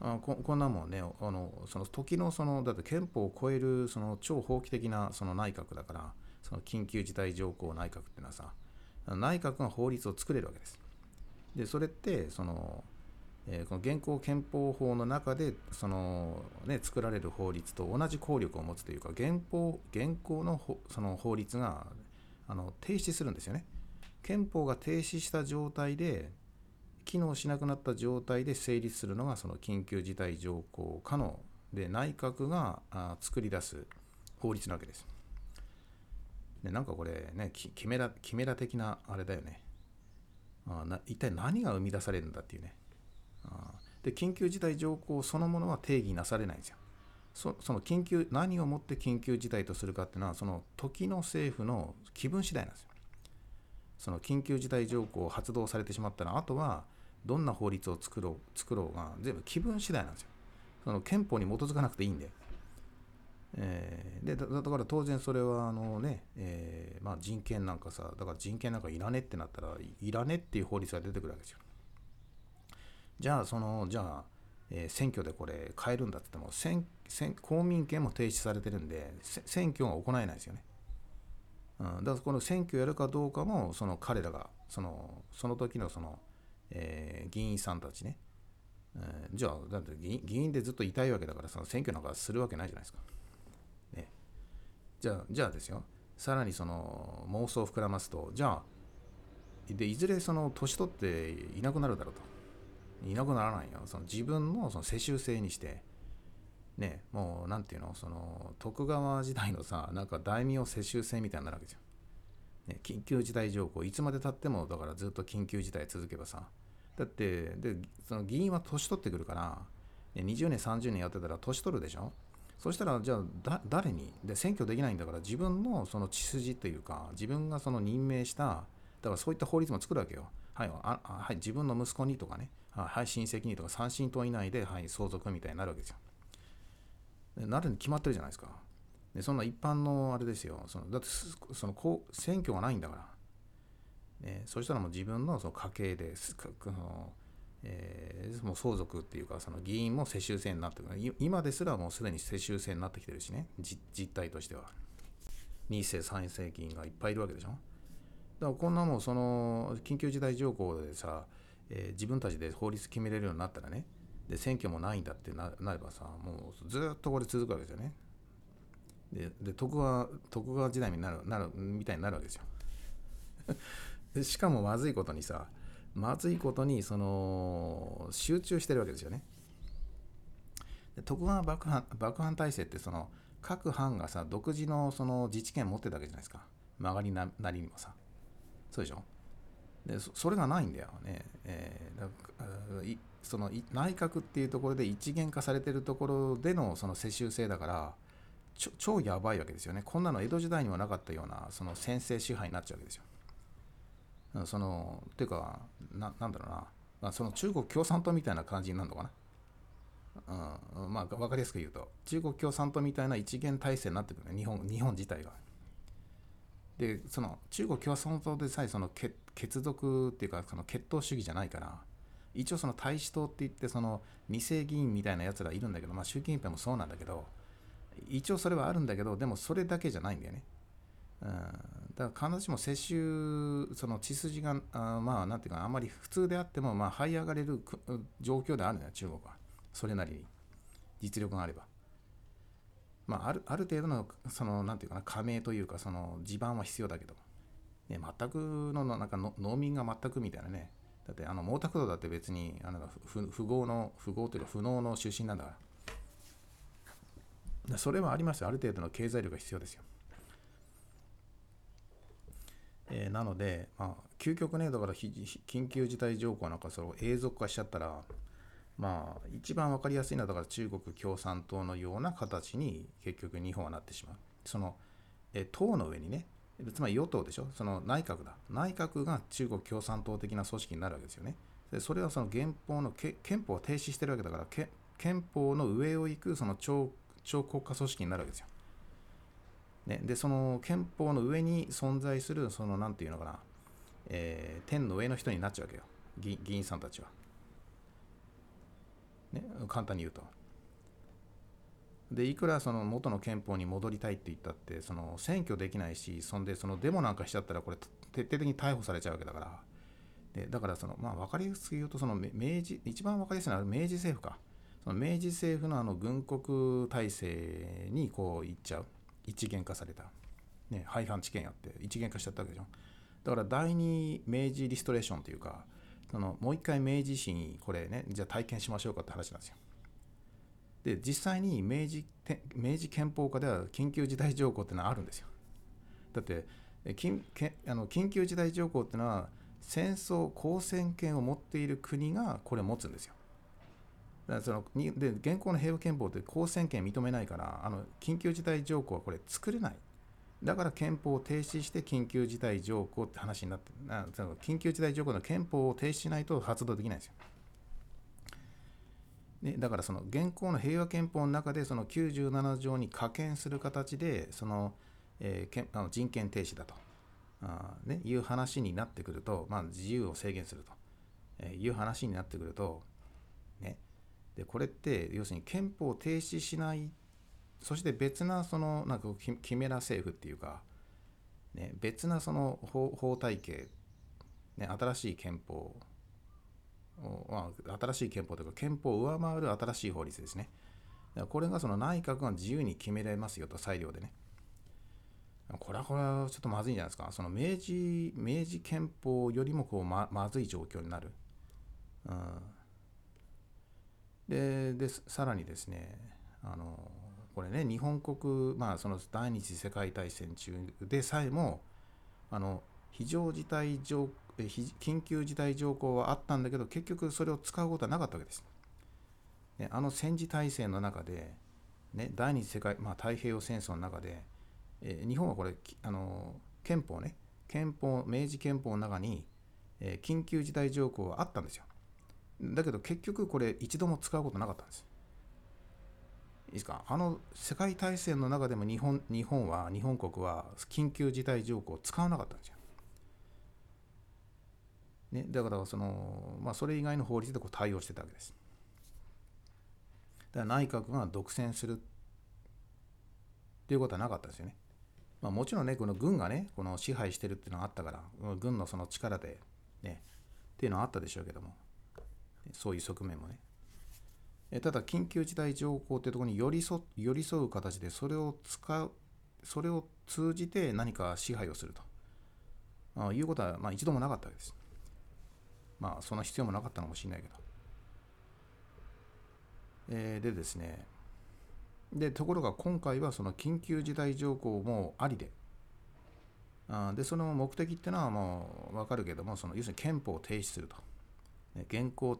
S2: あここんなもんねあのその時のそのだって憲法を超えるその超法規的なその内閣だからその緊急事態条項内閣っていうのはさ内閣が法律を作れるわけです。でそれってその、えー、この現行憲法法の中でその、ね、作られる法律と同じ効力を持つというか現法現行のその法律があの停止するんですよね。憲法が停止した状態で機能しなくなった状態で成立するのがその緊急事態条項可能で内閣が作り出す法律なわけです。でなんかこれねキメラキメラ的なあれだよねあな一体何が生み出されるんだっていうねで緊急事態条項そのものは定義なされないんですよその緊急何をもって緊急事態とするかっていうのはその時の政府の気分次第なんですよその緊急事態条項を発動されてしまったらあとはどんな法律を作ろう作ろうが全部気分次第なんですよ。その憲法に基づかなくていいんで。えー、でだから当然それはあのね、えー、まあ、人権なんかさだから人権なんかいらねってなったらいらねっていう法律が出てくるわけですよ。じゃあそのじゃあ、えー、選挙でこれ変えるんだって言っても選選公民権も停止されてるんで選挙が行えないですよね。うん、だからこの選挙やるかどうかもその彼らがそのその時のそのえー、議員さんたちね、えー、じゃあだって議員でずっといたいわけだからその選挙なんかするわけないじゃないですか。ね、じゃあじゃあですよさらにその妄想を膨らますとじゃあでいずれその年取っていなくなるだろうといなくならないよ。その自分のその世襲制にして。ねもうなんていうの？その徳川時代のさなんか大名世襲制みたいになるわけですよ。ね、緊急事態条項。いつまでたってもだからずっと緊急事態続けばさ。だってでその議員は年取ってくるから。20年30年やってたら年取るでしょ？そしたらじゃあ誰に？で選挙できないんだから自分のその血筋というか自分がその任命しただからそういった法律も作るわけよ。はいあはい、自分の息子にとかね、はい、親戚にとか三親等以内で、はい、相続みたいになるわけですよ。なるに決まってるじゃないですか。でそんな一般のあれですよ。そのだってそのこう選挙がないんだから、ね、そしたらもう自分のその家系でその、えー、もう相続っていうかその議員も世襲制になってくる。今ですらもうすでに世襲制になってきてるしね。実態としては。2世3世議員がいっぱいいるわけでしょ。からこんなもんその緊急事態条項でさ、えー、自分たちで法律決めれるようになったらねで選挙もないんだってなればさもうずっとこれ続くわけですよね。でで徳川徳川時代になるなるみたいになるわけですよ。でしかもまずいことにさまずいことにその集中してるわけですよね。で徳川幕藩幕藩体制ってその各藩がさ独自のその自治権を持ってたわけじゃないですか。曲がりなりにもさ。そうでしょ？でそれがないんだよね、えー、だその内閣っていうところで一元化されてるところでのその世襲制だから超やばいわけですよね。こんなの江戸時代にはなかったようなその先制支配になっちゃうわけですよ。そのっていうかななんだろうな、まあ、その中国共産党みたいな感じになるのかな？うん、まあ分かりやすく言うと中国共産党みたいな一元体制になってくるね日本日本自体が。でその中国共産党でさえその血族っていうかその血統主義じゃないから一応その大使党って言ってその二世議員みたいなやつらいるんだけどまあ習近平もそうなんだけど一応それはあるんだけどでもそれだけじゃないんだよね。うん、だから必ずしも世襲その血筋があまあなんていうかあんまり普通であってもまあ這い上がれる状況であるんだよ中国は。それなりに。実力があれば。まああるある程度のそのなんていうかな加盟というかその地盤は必要だけど、ね、全くのなんかの農民が全くみたいなね。だってあの毛沢東だって別にあの不合の不合というか不能の出身なんだから。それはありますよ。ある程度の経済力が必要ですよ。えー、なので、まあ、究極ね、だから緊急事態条項なんかそれを永続化しちゃったら、まあ、一番分かりやすいのは、だから中国共産党のような形に結局日本はなってしまう。その、え、党の上にね、つまり与党でしょ、その内閣だ。内閣が中国共産党的な組織になるわけですよね。でそれはその原法のけ憲法を停止してるわけだからけ、憲法の上を行くその超超国家組織になるわけですよ。ね、でその憲法の上に存在するその何て言うのかな、えー、天の上の人になっちゃうわけよ議員さんたちは、ね、簡単に言うと。でいくらその元の憲法に戻りたいって言ったってその選挙できないしそんでそのデモなんかしちゃったらこれ徹底的に逮捕されちゃうわけだから。でだからそのまあ分かりやすく言うとその明治一番分かりやすいのは明治政府か。その明治政府のあの軍国体制にこう行っちゃう。一元化された、ね、廃藩置県やって一元化しちゃったわけでしょ。だから第二明治リストレーションというかそのもう一回明治維新これねじゃあ体験しましょうかって話なんですよ。で実際に明治明治憲法下では緊急事態条項っていうのはあるんですよ。だって緊あの緊急事態条項っていうのは戦争交戦権を持っている国がこれ持つんですよ。だからそので現行の平和憲法って公選権認めないからあの緊急事態条項はこれ作れない。だから憲法を停止して緊急事態条項って話になってあその緊急事態条項の憲法を停止しないと発動できないんですよ。ね、だからその現行の平和憲法の中でその97条に可見する形でその、えー、けあの人権停止だと。あ、ね、いう話になってくると、まあ、自由を制限すると、えー、いう話になってくると、ね、でこれって要するに憲法を停止しないそして別なそのなんかキメラ政府っていうか、ね、別なその法法体系、ね、新しい憲法まあ、新しい憲法というか憲法を上回る新しい法律ですね。これがその内閣が自由に決められますよと裁量でね。これはこれはちょっとまずいんじゃないですか。その明治明治憲法よりもこうままずい状況になる。うんででさらにですねあのこれね日本国まあその第二次世界大戦中でさえもあの非常事態条緊急事態条項はあったんだけど結局それを使うことはなかったわけです。ね、あの戦時体制の中で、ね、第二次世界、まあ、太平洋戦争の中で、えー、日本はこれあの憲法ね憲法明治憲法の中に、えー、緊急事態条項はあったんですよ。だけど結局これ一度も使うことなかったんです。いいですか？あの世界大戦の中でも日本日本は日本国は緊急事態条項を使わなかったんですよ。ね、だからその、まあ、それ以外の法律でこう対応してたわけです。だから内閣が独占するっていうことはなかったですよね。まあ、もちろんね、この軍がね、この支配してるっていうのがあったから、軍のその力でね、っていうのはあったでしょうけども、そういう側面もね。ただ、緊急事態条項というところに寄り添寄り添う形で、それを使う、それを通じて何か支配をするとあいうことは、まあ、一度もなかったわけです。まあ、その必要もなかったのかもしれないけど。えー、でですね、で、ところが今回はその緊急事態条項もありで、あで、その目的っていうのはもう分かるけども、その要するに憲法を停止すると。現行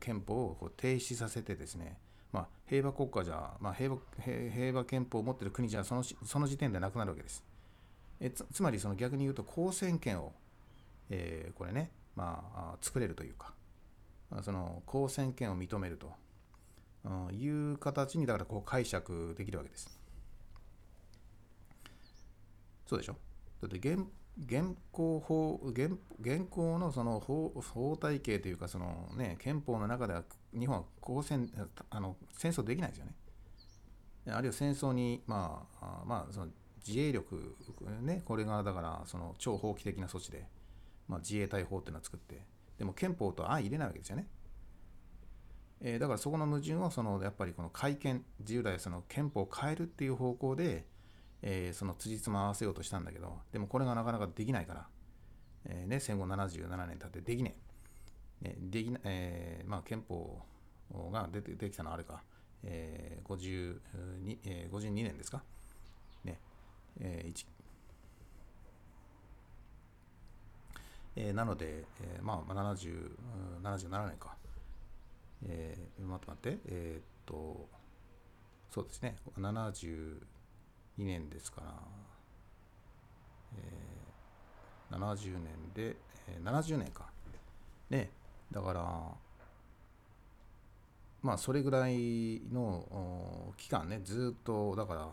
S2: 憲法をこう停止させてですね、まあ、平和国家じゃ、まあ、平和平和憲法を持っている国じゃそのその時点でなくなるわけです。えつつまりその逆に言うと公選権を、えー、これね、まあ、作れるというかまあその公選権を認めるという形にだからこう解釈できるわけです。そうでしょ？だって現現行法現現行のその法法体系というかその、ね、憲法の中では日本は戦あの戦争できないですよね。あるいは戦争に、まあまあ、その自衛力ねこれがだからその超法規的な措置で、まあ、自衛隊法っていうのを作ってでも憲法と相入れないわけですよね。えー、だからそこの矛盾をそのやっぱりこの改憲自由その憲法を変えるっていう方向で、えー、その辻褄合わせようとしたんだけどでもこれがなかなかできないから、えーね、戦後77年経ってできねえ。ね、できなえー、まあ憲法が出てできたのはあれか、えー 52, えー、52年ですか。ねえーえー、なので、えー、まあ70 77年か。えー、待って待って、えー、っと、そうですね、2年ですから、えー、70年で、えー、70年か。ね、だから、まあ、それぐらいの期間ね、ずっと、だから、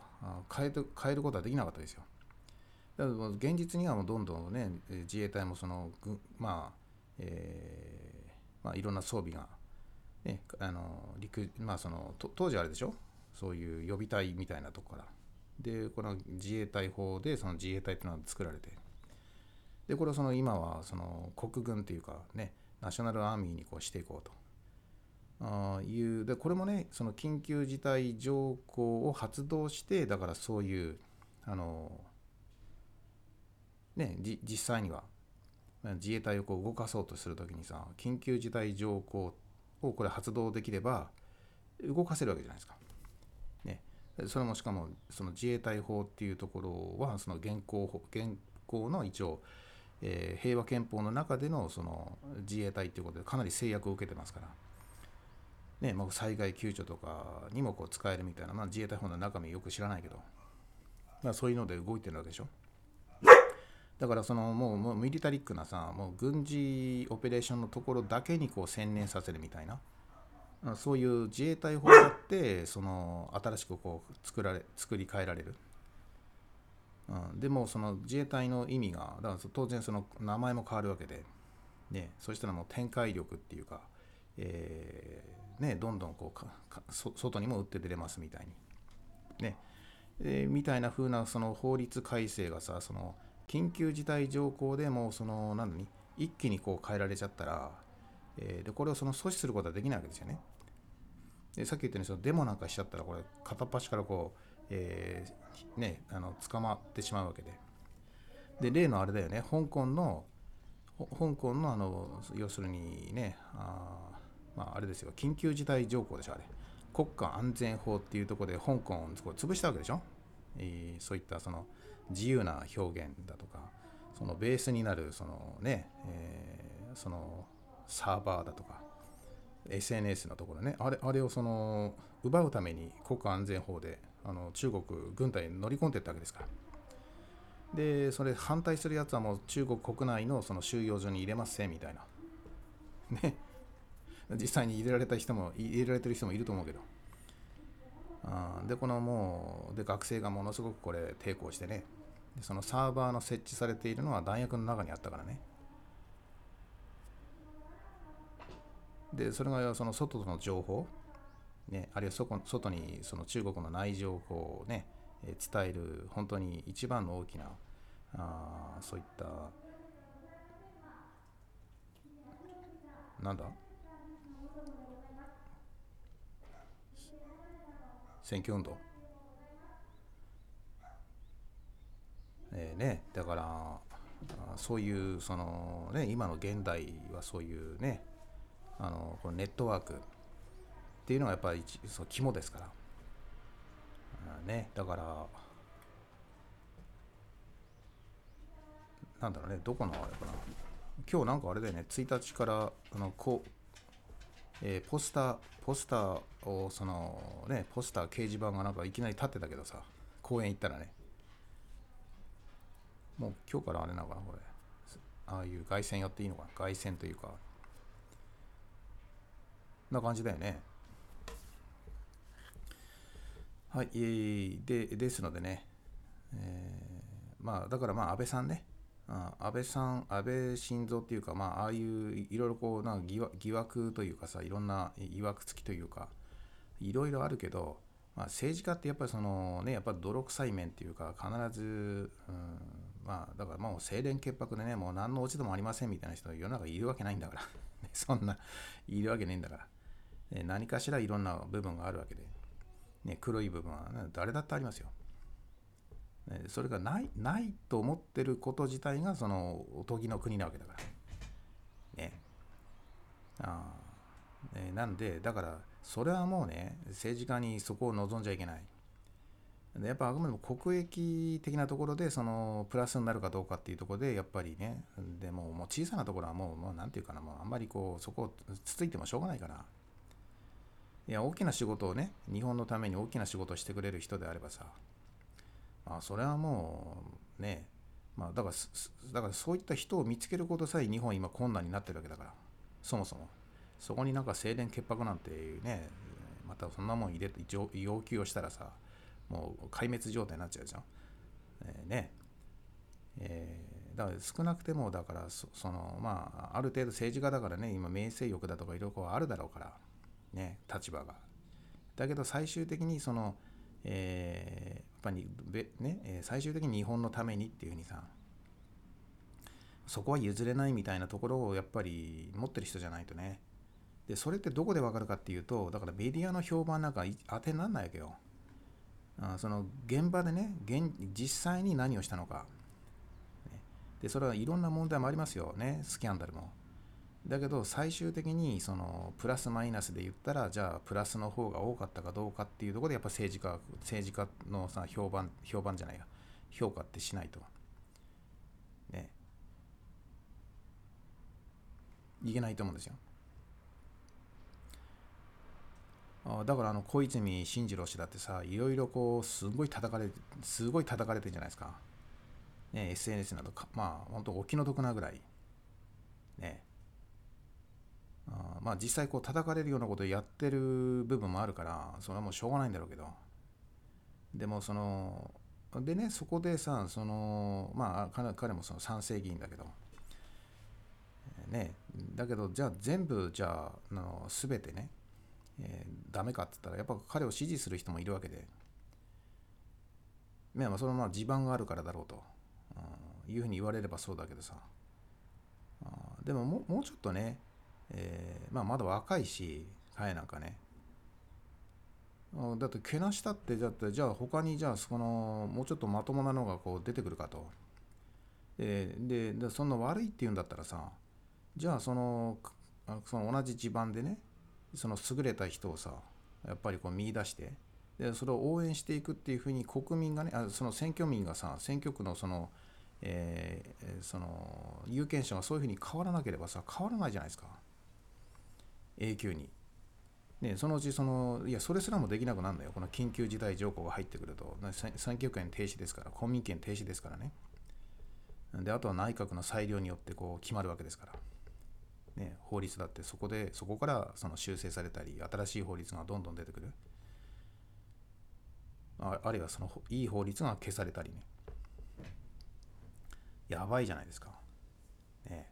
S2: 変えて変えることはできなかったですよ。だから現実にはもうどんどんね、自衛隊もその、まあ、えー、まあ、いろんな装備がね、あの陸まあその当時あれでしょ？そういう予備隊みたいなとこからでこの自衛隊法でその自衛隊っていうのが作られてでこれはその今はその国軍っていうかねナショナルアーミーにこうしていこうとあいうでこれもねその緊急事態条項を発動してだからそういうあのね実際には自衛隊をこう動かそうとする時にさ緊急事態条項をこれ発動できれば動かせるわけじゃないですか。それもしかもその自衛隊法っていうところはその現行現行の一応、えー、平和憲法の中でのその自衛隊っていうことでかなり制約を受けてますから。ね、もう災害救助とかにもこう使えるみたいな、まあ、自衛隊法の中身よく知らないけど、まあ、そういうので動いてるわけでしょ。だからそのもうもうミリタリックなさもう軍事オペレーションのところだけにこう専念させるみたいなそういう自衛隊法だってその新しくこう作られ作り変えられる、うん、でもその自衛隊の意味がだから当然その名前も変わるわけで、ね、そしたらもう展開力っていうか、えーね、どんどんこう外にも打って出れますみたいに。ねえー、みたいな風なその法律改正がさその緊急事態条項でもその何一気にこう変えられちゃったら、えー、でこれをその阻止することはできないわけですよね。でさっき言ったようにそのデモなんかしちゃったらこれ片っ端からこう、えー、ねあの捕まってしまうわけで。で例のあれだよね香港の香港のあの要するにねあ,、まあ、あれですよ緊急事態条項でしょあれ国家安全法っていうところで香港を潰したわけでしょ、えー、そういったその自由な表現だとかそのベースになるそのね、えー、そのサーバーだとか SNS のところね。あれあれをその奪うために国家安全法であの中国軍隊に乗り込んでいったわけですか。らでそれ反対するやつはもう中国国内のその収容所に入れますせみたいな。ね。実際に入れられた人も入れられてる人もいると思うけど。あでこのもうで学生がものすごくこれ抵抗してね。そのサーバーの設置されているのは弾薬の中にあったからね。でそれがその外の情報、ね、あるいは外外にその中国の内情をね伝える本当に一番の大きなあそういったなんだ？選挙運動？えー、ね、だからそういうその、ね、今の現代はそういうねあのこのネットワークっていうのがやっぱりそう肝ですから、ね、だからなんだろうね。どこのあれかな。今日なんかあれだよね。1日からあのこう、えー、ポスターポスターをそのねポスター掲示板がなんかいきなり立ってたけどさ。公園行ったらね。もう今日からあれなのかなこれ。ああいう凱旋やっていいのかな。凱旋というか。な感じだよね。はい、えー、でですのでね、えー、まあだからまあ安倍さんね。あ安倍さん安倍晋三っていうかまあああいういろいろこうなんか疑惑というかさいろんないわくつきというかいろいろあるけどまあ、政治家ってやっぱりそのねやっぱ泥臭い面っていうか必ず、うん、まあだからもう清廉潔白でねもう何の落ち度もありませんみたいな人世の中いるわけないんだから。そんないるわけねえんだから、ね、何かしらいろんな部分があるわけで、ね、黒い部分は、誰だってありますよ、ね、それがないないと思ってること自体がそのおとぎの国なわけだから。ね。ああ、ね、なんでだからそれはもうね政治家にそこを望んじゃいけない。やっぱあくまでも国益的なところでそのプラスになるかどうかっていうところでやっぱりねでももう小さなところはもうもうなんていうかなもうあんまりこうそこをつついてもしょうがないから。いや大きな仕事をね日本のために大きな仕事をしてくれる人であればさまあそれはもうねまあだからだからそういった人を見つけることさえ日本今困難になってるわけだからそもそも。そこになんか清廉潔白なんていうねまたそんなもん入れて要求をしたらさもう壊滅状態になっちゃうじゃん。えー、ねえー、だから少なくてもだからそのまあある程度政治家だからね今名声欲だとかいろいろあるだろうからね立場が。だけど最終的にその、えー、やっぱりね最終的に日本のためにっていうふうにさそこは譲れないみたいなところをやっぱり持ってる人じゃないとね。でそれってどこでわかるかっていうとだからメディアの評判なんか当てにならないわけよ。あその現場でね現実際に何をしたのか。でそれはいろんな問題もありますよ。ね。スキャンダルも。だけど最終的にそのプラスマイナスで言ったらじゃあプラスの方が多かったかどうかっていうところでやっぱ政治家政治家のさ評判評判じゃないや。評価ってしないと。ね。いけないと思うんですよ。だからあの小泉進次郎氏だってさいろいろこうすごい叩かれてすごい叩かれてるじゃないですか、ね、SNS などかまあ本当お気の毒なぐらい。ね。えあまあ実際こう叩かれるようなことをやってる部分もあるからそれはもうしょうがないんだろうけど。でもそのでねそこでさそのまあ彼もその賛成議員だけど。ねだけどじゃあ全部じゃあの全てねえー、ダメかって言ったらやっぱ彼を支持する人もいるわけで、まあ、そのまあ地盤があるからだろうと、うん、いうふうに言われればそうだけどさ。あでもももうちょっとね、えーまあ、まだ若いし彼なんかね。だってけなしたってだってじゃあ他にじゃあそのもうちょっとまともなのがこう出てくるかと。ででそんな悪いって言うんだったらさじゃあそのその同じ地盤でねその優れた人をさやっぱりこう見出してでそれを応援していくっていうふうに国民がねあその選挙民がさ選挙区のその,、えー、その有権者がそういうふうに変わらなければさ変わらないじゃないですか。永久に。ね、そのうちそのいやそれすらもできなくなるんだよ。この緊急事態条項が入ってくると。選挙権停止ですから。公民権停止ですからね。であとは内閣の裁量によってこう決まるわけですから。ね、法律だってそこでそこからその修正されたり新しい法律がどんどん出てくる。ああるいはそのいい法律が消されたりね。やばいじゃないですか。ね。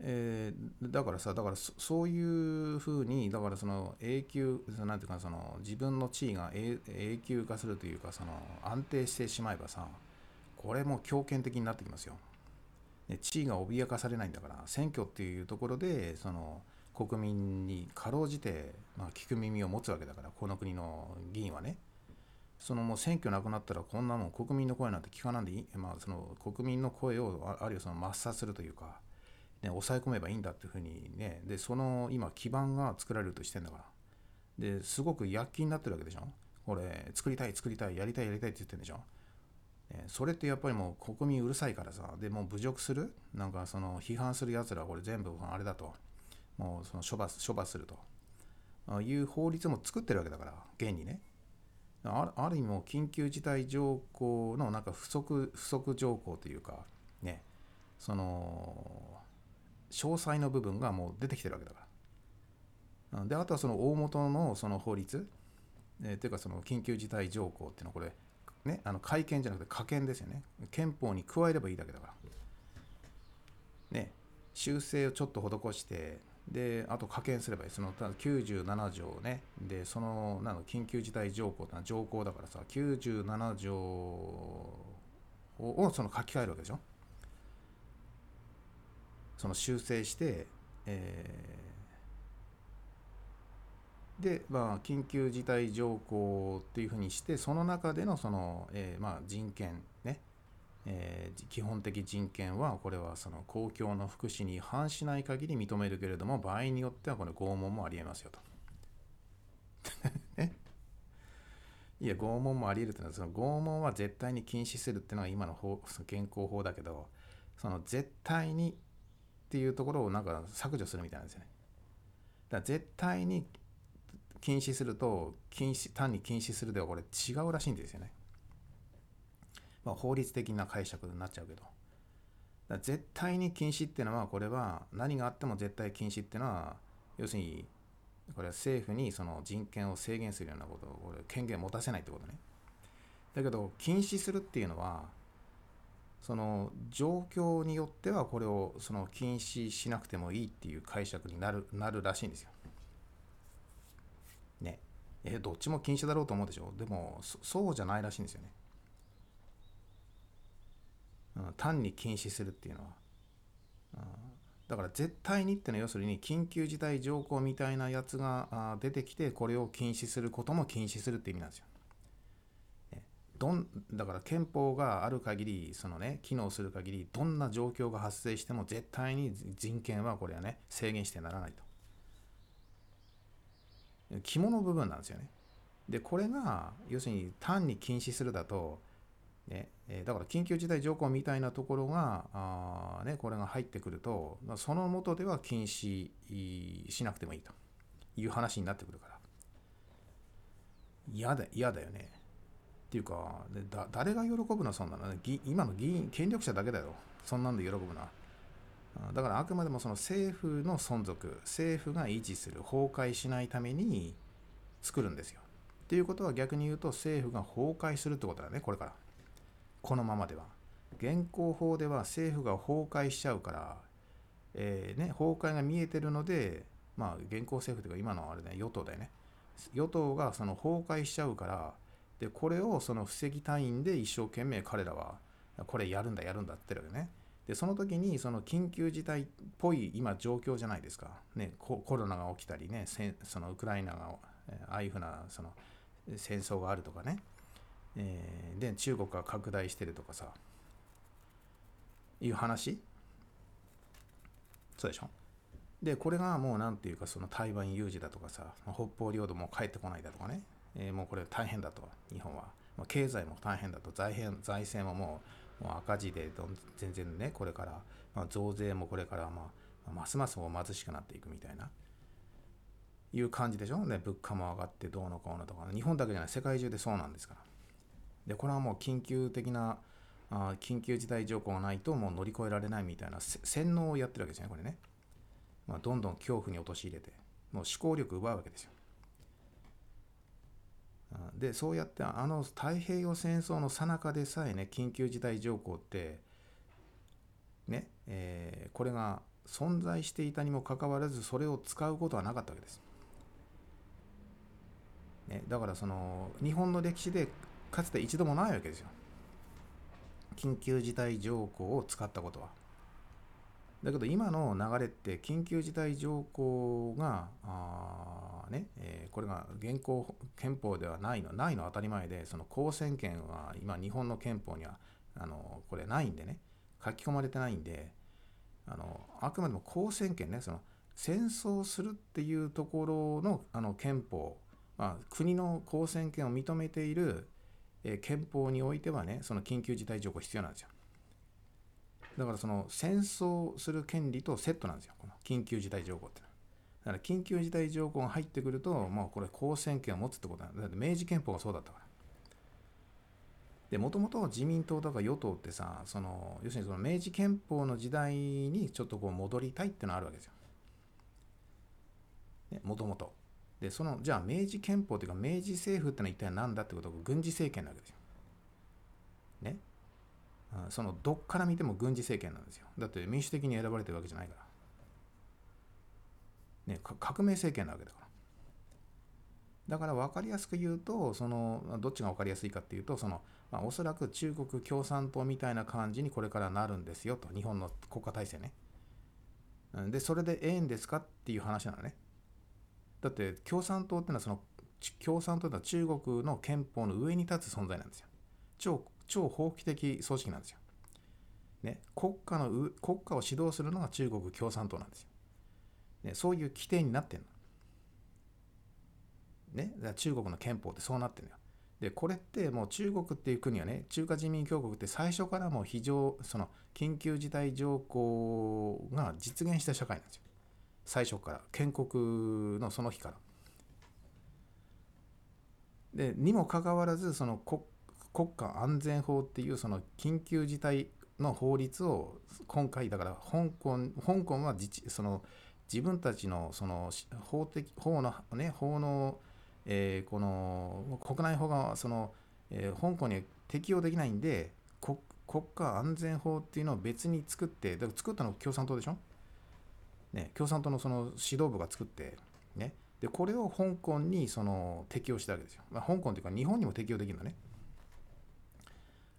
S2: えー、だからさだからそういうふうにだからその永久なんていうかその自分の地位が永久化するというかその安定してしまえばさこれも強権的になってきますよ。地位が脅かされないんだから選挙っていうところでその国民にかろうじて、まあ、聞く耳を持つわけだからこの国の議員はねそのもう選挙なくなったらこんなもん国民の声なんて聞かなんでいい、まあ、その国民の声をあるいはその抹殺するというか、ね、抑え込めばいいんだっていうふうにね。でその今基盤が作られるとしてんだから。ですごく躍起になってるわけでしょ。これ作りたい作りたいやりたいやりたいって言ってるんでしょ。それってやっぱりもう国民うるさいからさ。でもう侮辱する？なんかその批判するやつらこれ全部あれだと。もうその処罰処罰すると。いう法律も作ってるわけだから現にね。あある意味も緊急事態条項のなんか不足不足条項というかね。その詳細の部分がもう出てきてるわけだからであとはその大元のその法律えー、ていうかその緊急事態条項っていうのはこれね、あの改憲じゃなくて可憲ですよね。憲法に加えればいいだけだから。ね、修正をちょっと施して、であと加減すればいいその97条ねでそのなの緊急事態条項ってのは条項だからさ97条をその書き換えるわけでしょその修正して、えーで、まあ、緊急事態条項っていうふうにしてその中でのその、えーまあ、人権ね、えー基本的人権はこれはその公共の福祉に違反しない限り認めるけれども場合によってはこれ拷問もありえますよと。いや拷問もありえるってのはその拷問は絶対に禁止するっていうのが今の法現行法だけどその絶対にっていうところをなんか削除するみたいなんですよね。だから絶対に禁止すると禁止単に禁止するではこれ違うらしいんですよね。まあ、法律的な解釈になっちゃうけど。だ絶対に禁止っていうのはこれは何があっても絶対禁止っていうのは要するにこれは政府にその人権を制限するようなことをこれ権限を持たせないってことね。だけど禁止するっていうのはその状況によってはこれをその禁止しなくてもいいっていう解釈になるなるらしいんですよ。ね。え、どっちも禁止だろうと思うでしょ？でもそうじゃないらしいんですよね。うん、単に禁止するっていうのは。うんだから絶対にってのは要するに緊急事態条項みたいなやつが出てきてこれを禁止することも禁止するって意味なんですよ。どんだから憲法がある限りそのね機能する限りどんな状況が発生しても絶対に人権はこれはね制限してならないと。肝の部分なんですよね。でこれが要するに単に禁止するだとねえだから緊急事態条項みたいなところがあ、ね、これが入ってくるとその元では禁止しなくてもいいという話になってくるから嫌だ嫌だよねっていうかでだ誰が喜ぶのそんなのね。今の議員権力者だけだよ。そんなんで喜ぶの。はあだからあくまでもその政府の存続政府が維持する崩壊しないために作るんですよ。っていうことは逆に言うと政府が崩壊するってことだねこれから。このままでは。現行法では政府が崩壊しちゃうから、えーね、崩壊が見えてるのでまあ現行政府というか今のあれね与党だよね。与党がその崩壊しちゃうからでこれをその防ぎたいんで一生懸命彼らはこれやるんだやるんだって言ってるわけね。でその時にその緊急事態っぽい今状況じゃないですか、ね、ココロナが起きたりねそのウクライナがああいうふうなその戦争があるとかね、えーで中国が拡大してるとかさ。いう話。そうでしょ。でこれがもうなんていうかその台湾有事だとかさ。北方領土も帰ってこないだとかね、えーもうこれ大変だと。日本は、まあ、経済も大変だと。財政財政ももうもう赤字でどん全然ねこれから、まあ、増税もこれから、まあ、ますます貧しくなっていくみたいな。いう感じでしょ？ね物価も上がってどうのこうのとか日本だけじゃない世界中でそうなんですから。でこれはもう緊急的なあ緊急事態条項がないともう乗り越えられないみたいな洗脳をやってるわけですねこれね、まあ、どんどん恐怖に陥れてもう思考力奪うわけですよ。でそうやってあの太平洋戦争の最中でさえね緊急事態条項ってね、えーこれが存在していたにもかかわらずそれを使うことはなかったわけです。ね、だからその日本の歴史でかつて一度もないわけですよ。緊急事態条項を使ったことは。だけど今の流れって緊急事態条項があ、ねえーこれが現行憲法ではないのないの当たり前でその公選権は今日本の憲法にはあのこれないんでね書き込まれてないんであのあくまでも公選権ねその戦争するっていうところのあの憲法、まあ、国の公選権を認めている、えー憲法においてはねその緊急事態条項必要なんですよ。だからその戦争する権利とセットなんですよこの緊急事態条項ってのはだから緊急事態条項が入ってくるともうこれ公選権を持つってことなんだだって明治憲法がそうだったからでもともと自民党とか与党ってさその要するにその明治憲法の時代にちょっとこう戻りたいっていうのがあるわけですよ。もともと。でそのじゃあ明治憲法っていうか明治政府ってのは一体何だってことが軍事政権なわけですよ。ね。そのどっから見ても軍事政権なんですよ。だって民主的に選ばれてるわけじゃないから。ね、革命政権なわけだから。だから分かりやすく言うとそのどっちが分かりやすいかっていうとその、まあ、おそらく中国共産党みたいな感じにこれからなるんですよと。日本の国家体制ね。でそれでええんですかっていう話なのね。だって共産党っていうのはその共産党というのは中国の憲法の上に立つ存在なんですよ。超超法規的組織なんですよ、ね、国家の国家を指導するのが中国共産党なんですよ、ね、そういう規定になってんのね、中国の憲法ってそうなってるのよ。でこれってもう中国っていう国はね中華人民共和国って最初からもう非常その緊急事態条項が実現した社会なんですよ最初から建国のその日から。でにもかかわらずその国国家安全法っていうその緊急事態の法律を今回だから香港香港は自治その自分たちのその法的法のね法のえー、この国内法がその、えー、香港に適用できないんで国家安全法っていうのを別に作ってだから作ったの共産党でしょ、ね、共産党のその指導部が作って、ね、でこれを香港にその適用したわけですよ、まあ、香港というか日本にも適用できるんだね。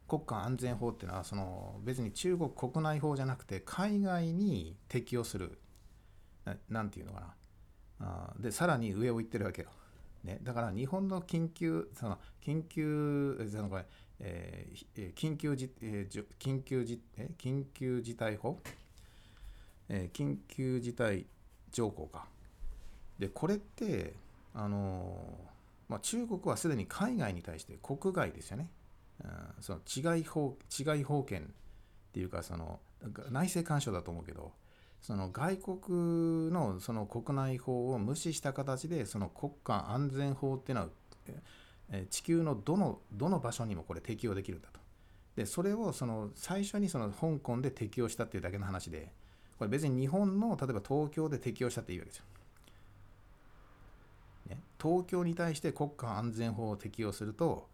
S2: 国家安全法っていうのはその別に中国国内法じゃなくて海外に適用する何て言うのかなあでさらに上を行ってるわけよね、だから日本の緊急、その緊急、そのこれ、えー、緊急じ、えー、緊急じ、え緊急事態法、えー、緊急事態条項か。で、これって、あのー、まあ、中国はすでに海外に対して国外ですよね。その違い法、違法権っていうか、その内政干渉だと思うけど、その外国のその国内法を無視した形でその国家安全法っていうのは地球のどのどの場所にもこれ適用できるんだと。でそれをその最初にその香港で適用したっていうだけの話でこれ別に日本の例えば東京で適用したっていいわけですよ。ね、東京に対して国家安全法を適用すると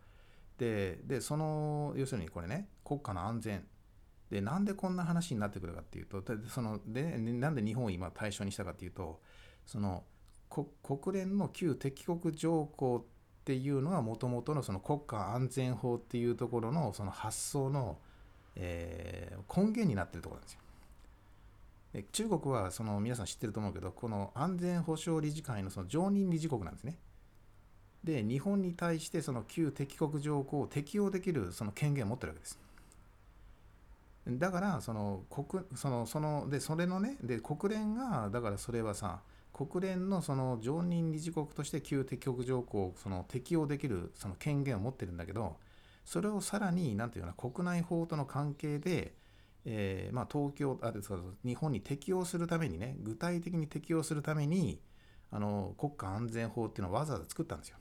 S2: ででその要するにこれね国家の安全でなんでこんな話になってくるかっていうとそのでなんで日本を今対象にしたかっていうとその国連の旧敵国条項っていうのはもともとのその国家安全法っていうところのその発想の、えー、根源になってるところなんですよ。で中国はその皆さん知ってると思うけどこの安全保障理事会のその常任理事国なんですね。で日本に対してその旧敵国条項を適用できるその権限を持ってるわけです。だからその国そのそのでそれのねで国連がだからそれはさ国連のその常任理事国として旧敵国条項をその適用できるその権限を持ってるんだけどそれをさらに何て言うかな国内法との関係で、えー、まあ、東京あですから日本に適用するためにね具体的に適用するためにあの国家安全法っていうのをわざわざ作ったんですよ。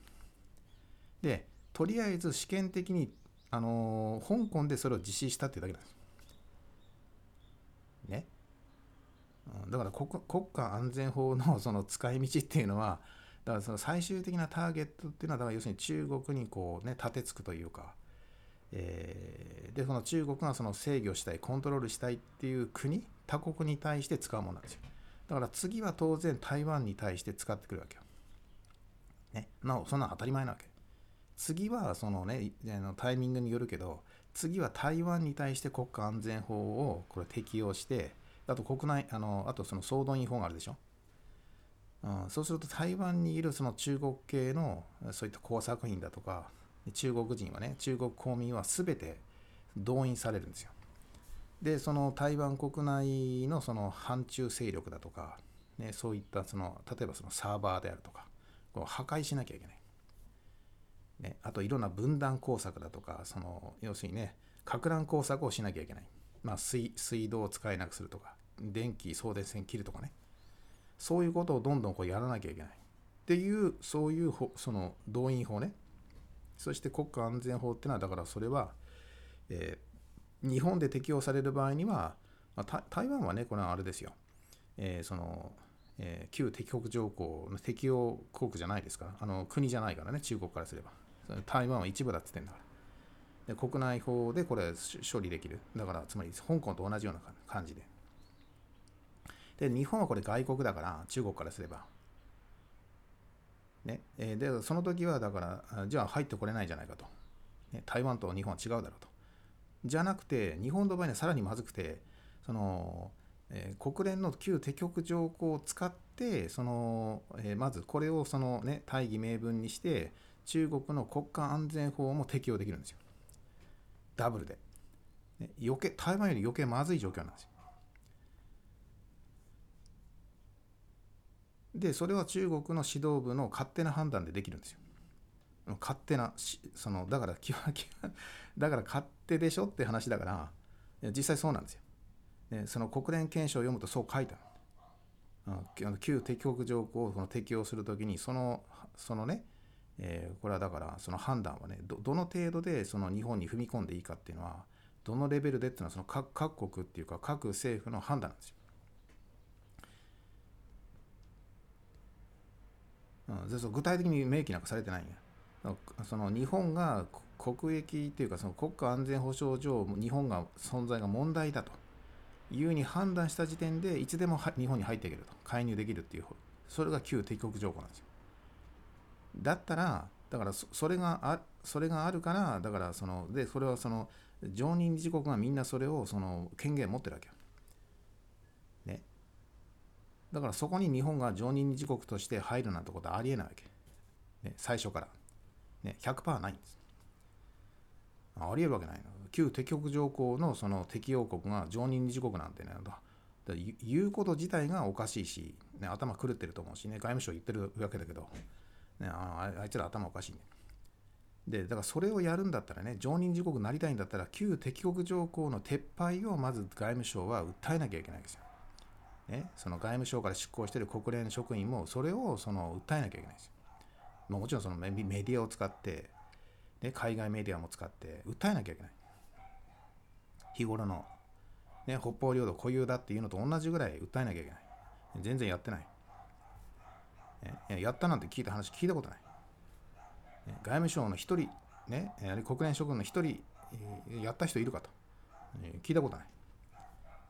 S2: でとりあえず試験的にあの香港でそれを実施したっていうだけなんです。ね。だから国家安全法の その使い道っていうのは、だからその最終的なターゲットっていうのは、だから要するに中国にこうね、立てつくというか、えー、で、その中国がその制御したい、コントロールしたいっていう国、他国に対して使うものなんですよ。だから次は当然台湾に対して使ってくるわけよ。ね。なお、そんな当たり前なわけ。次はそのねあの、タイミングによるけど、次は台湾に対して国家安全法をこれ適用して、あと国内、あのあとその総動員法があるでしょ。うん、そうすると台湾にいるその中国系のそういった工作員だとか、中国人はね、中国公民は全て動員されるんですよ。で、その台湾国内のその反中勢力だとか、ね、そういったその、例えばそのサーバーであるとか、こう破壊しなきゃいけない。ね、あといろんな分断工作だとか、その要するにね、か乱工作をしなきゃいけない。まあ水、水道を使えなくするとか、電気、送電線切るとかね。そういうことをどんどんこうやらなきゃいけない。っていう、そういうその動員法ね。そして国家安全法っていうのは、だからそれは、えー、日本で適用される場合には、まあ、台湾はね、これはあれですよ。えー、その、えー、旧敵国条項の適用国じゃないですから、あの国じゃないからね、中国からすれば。台湾は一部だって言ってんだから。で国内法でこれ処理できる。だから、つまり香港と同じような感じで。で日本はこれ外国だから中国からすれば。ねえーでその時はだからじゃあ入ってこれないじゃないかと、ね、台湾と日本は違うだろうとじゃなくて日本の場合にはさらにまずくてその、えー国連の旧敵国条項を使ってその、えーまずこれをその、ね、大義名分にして中国の国家安全法も適用できるんですよ。ダブルで、ね、余計台湾より余計まずい状況なんですよ。でそれは中国の指導部の勝手な判断でできるんですよ。勝手なそのだから だから勝手でしょって話だから実際そうなんですよ、ね、その国連憲章を読むとそう書いてある。うんあの旧敵国条項を適用するときにそのそのね、えーこれはだからその判断はねどの程度でその日本に踏み込んでいいかっていうのはどのレベルでっていうのはその各各国っていうか各政府の判断なんですよ。うん、そ具体的に明記なんかされてないんや。その日本が国益っていうかその国家安全保障上日本が存在が問題だというふうに判断した時点でいつでも日本に入っていけると介入できるっていうそれが旧敵国条項なんですよ。だったらだからそれがあそれがあるからだからそのでそれはその常任理事国がみんなそれをその権限持ってるわけよ。ね。だからそこに日本が常任理事国として入るなんてことはありえないわけ。ね、最初から。ね、100%ないんです。ありえるわけないの。旧敵国条項のその適用国が常任理事国なんてね、だ言うこと自体がおかしいし、ね、頭狂ってると思うしね、外務省言ってるわけだけど、ね、あああいつら頭おかしいね。で、だからそれをやるんだったらね、常任理事国になりたいんだったら、旧敵国条項の撤廃をまず外務省は訴えなきゃいけないんですよ。ね、その外務省から出向している国連職員もそれをその訴えなきゃいけないんですよ。まあもちろんそのメメディアを使って、ね、海外メディアも使って訴えなきゃいけない。日頃の、ね、北方領土固有だっていうのと同じぐらい訴えなきゃいけない。全然やってない。ねいやったなんて聞いた話聞いたことない。外務省の一人、ね、国連職員の一人、やった人いるかと。えー聞いたことない。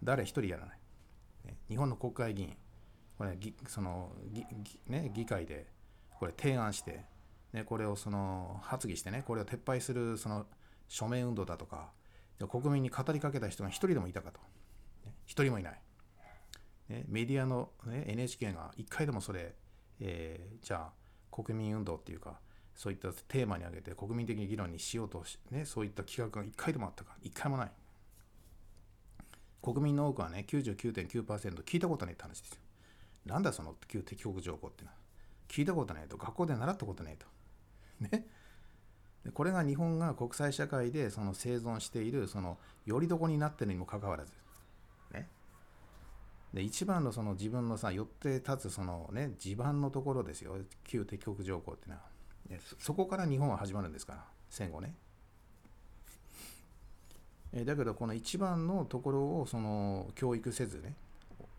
S2: 誰一人やらない。日本の国会議員、これぎそのぎぎね、議会でこれ提案して、ね、これをその発議してね、これを撤廃するその署名運動だとか、国民に語りかけた人が一人でもいたかと。ね一人もいない。ね、メディアの、ね、NHK が一回でもそれ、えーじゃあ国民運動っていうか、そういったテーマに挙げて国民的議論にしようとし、ね、そういった企画が一回でもあったか、一回もない。国民の多くはね、99.9%聞いたことないって話ですよ。なんだその旧敵国条項ってのは。聞いたことないと、学校で習ったことないと。ね。でこれが日本が国際社会でその生存している、その、よりどこになってるにもかかわらず。で、一番のその自分のさ、寄って立つそのね、地盤のところですよ。旧敵国条項っていうのは。そこから日本は始まるんですから、戦後ね。えだけどこの一番のところをその教育せずね、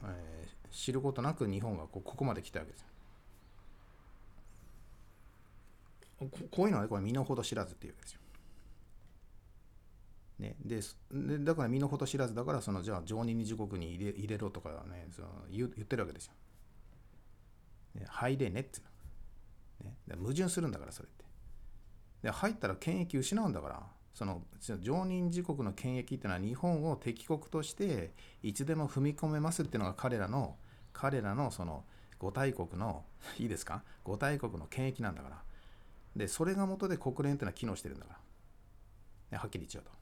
S2: えー知ることなく日本がここまで来たわけですここういうのはねこれ身の程知らずっていうわけですよ。ね、ででだから身の程知らずだからそのじゃあ常任理事国に入れ入れろとかねその言言ってるわけですよ。ね、入れねっての、ね、矛盾するんだからそれって。で入ったら権益失うんだからそのその常任理事国の権益っていうのは日本を敵国としていつでも踏み込めますっていうのが彼らの彼らのその五大国の いいですか？五大国の権益なんだから。でそれが元で国連っていうのは機能してるんだから、ね、はっきり言っちゃうと。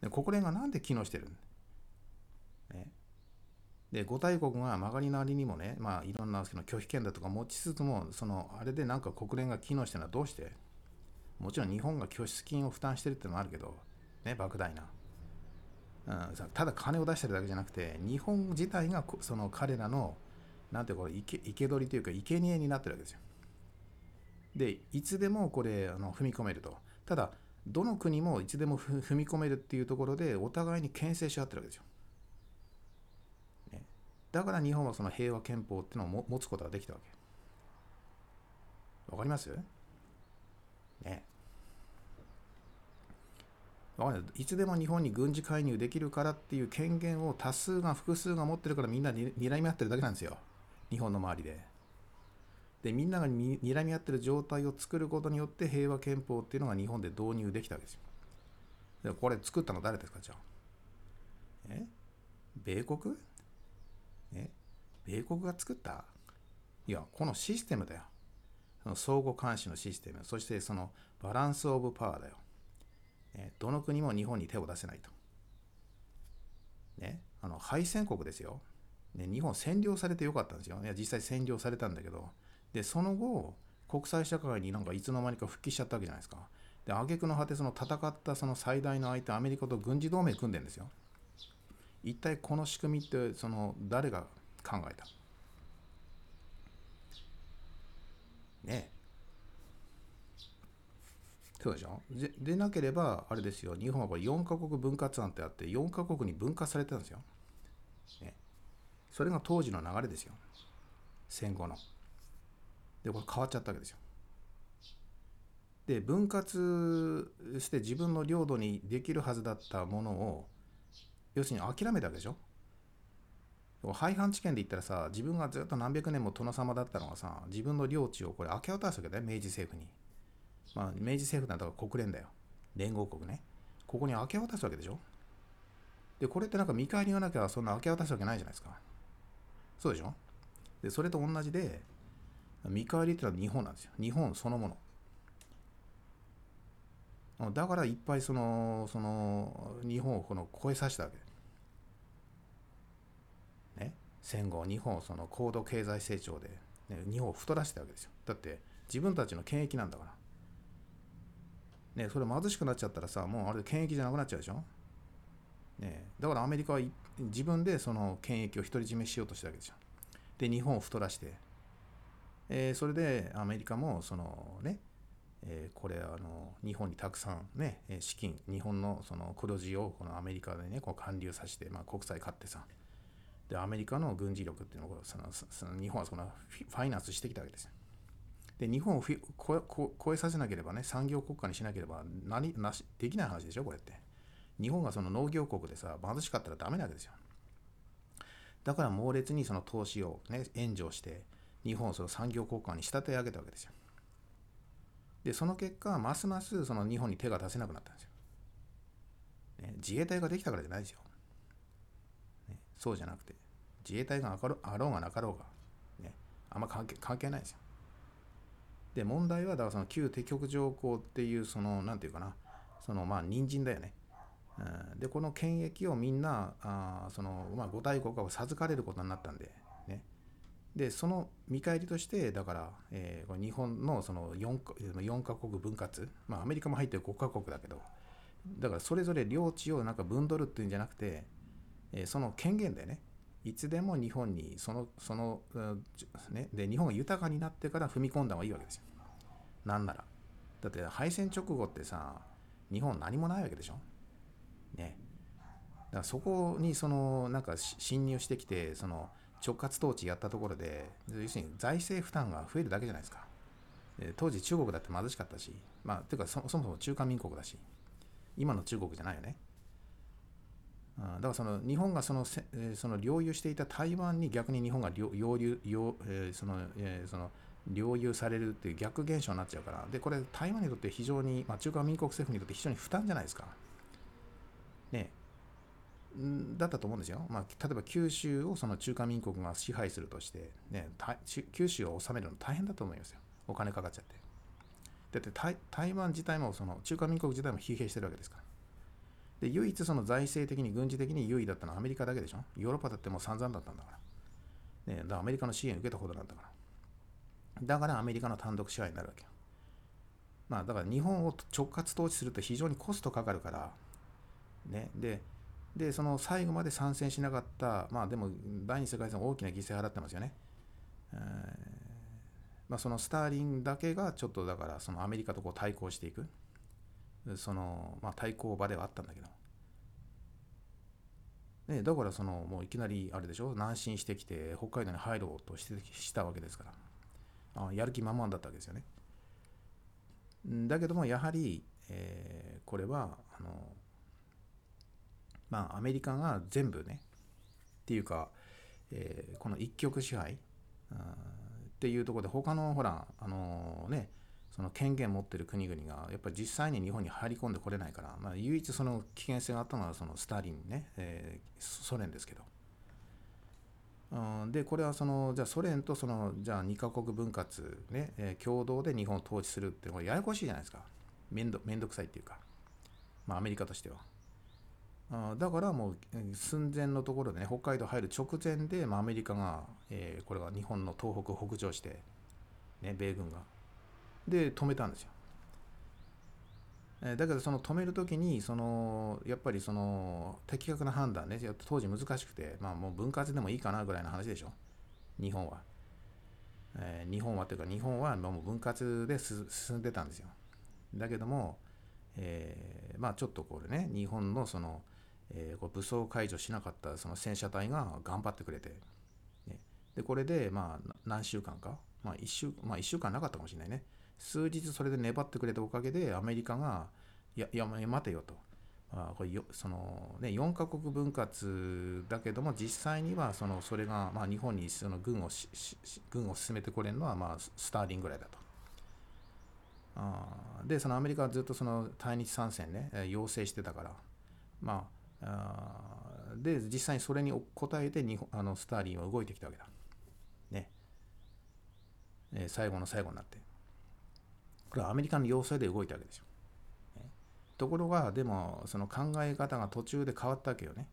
S2: で国連がなんで機能してるん？ねで五大国が曲がりなりにもねまあいろんなその拒否権だとか持ちつつもそのあれでなんか国連が機能してるのはどうして？もちろん日本が拠出金を負担してるってのもあるけど、ね、莫大な。うん、ただ金を出してるだけじゃなくて、日本自体がその彼らの、なんていうかこれ、生け生け捕りというか、生贄になってるわけですよ。で、いつでもこれ、あの踏み込めると。ただ、どの国もいつでも 踏み込めるっていうところで、お互いに牽制し合ってるわけですよ。ね、だから日本はその平和憲法っていうのを持つことができたわけ。わかります？ねわかんな。いつでも日本に軍事介入できるからっていう権限を多数が複数が持ってるからみんなに睨み合ってるだけなんですよ日本の周りで。でみんながに睨み合ってる状態を作ることによって平和憲法っていうのが日本で導入できたわけですよ。でこれ作ったの誰ですかじゃあ？え？米国？え？米国が作った？いやこのシステムだよ。その相互監視のシステムそしてそのバランスオブパワーだよ。ね、どの国も日本に手を出せないと。ね、あの敗戦国ですよ。ね、日本占領されてよかったんですよ。いや実際占領されたんだけど、で、その後、国際社会になんかいつの間にか復帰しちゃったわけじゃないですか。で、挙句の果て、その戦ったその最大の相手、アメリカと軍事同盟組んでるんですよ。一体この仕組みって、その誰が考えた？ねえ。そうでしょ？ででなければ、あれですよ、日本はこれ4カ国分割案ってあって、4カ国に分割されてたんですよ。ね、それが当時の流れですよ。戦後の。で、これ変わっちゃったわけですよ。で、分割して自分の領土にできるはずだったものを、要するに諦めたわけでしょ。廃藩置県で言ったらさ、自分がずっと何百年も殿様だったのがさ、自分の領地をこれ明け渡すわけだよ、明治政府に。まあ、明治政府なんだから国連だよ。連合国ね。ここに明け渡すわけでしょ。で、これってなんか見返りがなきゃそんな明け渡すわけないじゃないですか。そうでしょで、それと同じで、見返りってのは日本なんですよ。日本そのもの。だからいっぱいその、その、日本をこの超えさせたわけ。ね？戦後、日本その高度経済成長で、ね、日本を太らせたわけですよ。だって自分たちの権益なんだから。ね、それ貧しくなっちゃったらさ、もうあれ権益じゃなくなっちゃうでしょ？ね、だからアメリカは自分でその権益を独り占めしようとしたわけですよ。で、日本を太らして、えー、それでアメリカもそのね、えー、これあの日本にたくさんね資金日本のその黒字をこのアメリカでねこう還流させて、まあ、国債買ってさでアメリカの軍事力っていうのをそのその日本はそのファイナンスしてきたわけですよ。で日本をフ超えさせなければね産業国家にしなければ何なしできない話でしょこれって。日本がその農業国でさ貧しかったらダメなわけですよ。だから猛烈にその投資をね援助して日本をその産業国家に仕立て上げたわけですよ。で、その結果、ますますその日本に手が出せなくなったんですよ。ね、自衛隊ができたからじゃないですよ。ね、そうじゃなくて、自衛隊があろうがなかろうが、ね、あんま関係関係ないですよ。で、問題は、だからその旧敵国条項っていう、その、なんていうかな、その、まあ、人参だよね。で、この権益をみんな、あその、まあ、五大国が授かれることになったんで、で、その見返りとして、だから、えー、日本のその 4, 4カ国分割、まあ、アメリカも入ってる5カ国だけど、だからそれぞれ領地をなんか分取るっていうんじゃなくて、えー、その権限でね、いつでも日本にその、その、ね、で、日本が豊かになってから踏み込んだ方がいいわけですよ。なんなら。だって敗戦直後ってさ、日本何もないわけでしょ。ね。だからそこにそのなんか侵入してきて、その直轄統治やったところで、要するに財政負担が増えるだけじゃないですか。当時中国だって貧しかったし、まあ、ていうかそもそも中華民国だし、今の中国じゃないよね。だからその日本がそのその領有していた台湾に逆に日本が領有領、えー、その、えー、その領有されるっていう逆現象になっちゃうから、で、これ台湾にとって非常に、まあ、中華民国政府にとって非常に負担じゃないですか。だったと思うんですよ。まあ、例えば九州をその中華民国が支配するとして、ね、九州を治めるの大変だと思いますよ。お金かかっちゃって。だって台湾自体もその中華民国自体も疲弊してるわけですから。で、唯一その財政的に軍事的に優位だったのはアメリカだけでしょ。ヨーロッパだってもう散々だったんだから。ね、だからアメリカの支援受けたほどなんだから。だからアメリカの単独支配になるわけよ。まあだから日本を直轄統治すると非常にコストかかるから、ね、で、で、その最後まで参戦しなかった、まあでも第二次世界戦大きな犠牲払ってますよね。え、まあ、そのスターリンだけがちょっとだからそのアメリカとこう対抗していく、その、まあ、対抗場ではあったんだけど。ね、だからそのもういきなりあれでしょ？南進してきて北海道に入ろうとしてしたわけですからあやる気満々だったわけですよね。だけどもやはり、えー、これはあのまあアメリカが全部ねっていうか、えーこの一極支配っていうところで他のほらあのねその権限持ってる国々がやっぱり実際に日本に入り込んでこれないから、まあ、唯一その危険性があったのはそのスターリンね、えーソ連ですけど。うんでこれはそのじゃあソ連とそのじゃあ2カ国分割ね、えー共同で日本を統治するってこれややこしいじゃないですか。面倒面倒くさいっていうか。まあアメリカとしては。あだからもう寸前のところでね北海道入る直前で、まあ、アメリカが、えーこれは日本の東北北上して、ね、米軍が。で止めたんですよ。えーだけどその止めるときにそのやっぱりその的確な判断ね当時難しくてまあもう分割でもいいかなぐらいの話でしょ。日本は、えー日本はというか日本はもう分割で進んでたんですよ。だけども、えーまあちょっとこれね日本のその、えーこう武装解除しなかったその戦車隊が頑張ってくれて、ね、でこれでまあ何週間かまあ1週まあ1週間なかったかもしれないね数日それで粘ってくれたおかげでアメリカがいやいや待てよと。あこれよそのね、4カ国分割だけども実際にはそのそれが、まあ、日本にその軍をしし軍を進めてこれるのは、まあ、スターリンぐらいだと。あでそのアメリカはずっとその対日参戦ねえー要請してたからまああで実際にそれに応えて日本あのスターリンは動いてきたわけだ。ね。えー最後の最後になって。これはアメリカの要請で動いたわけですよ。ねところがでもその考え方が途中で変わったわけよね。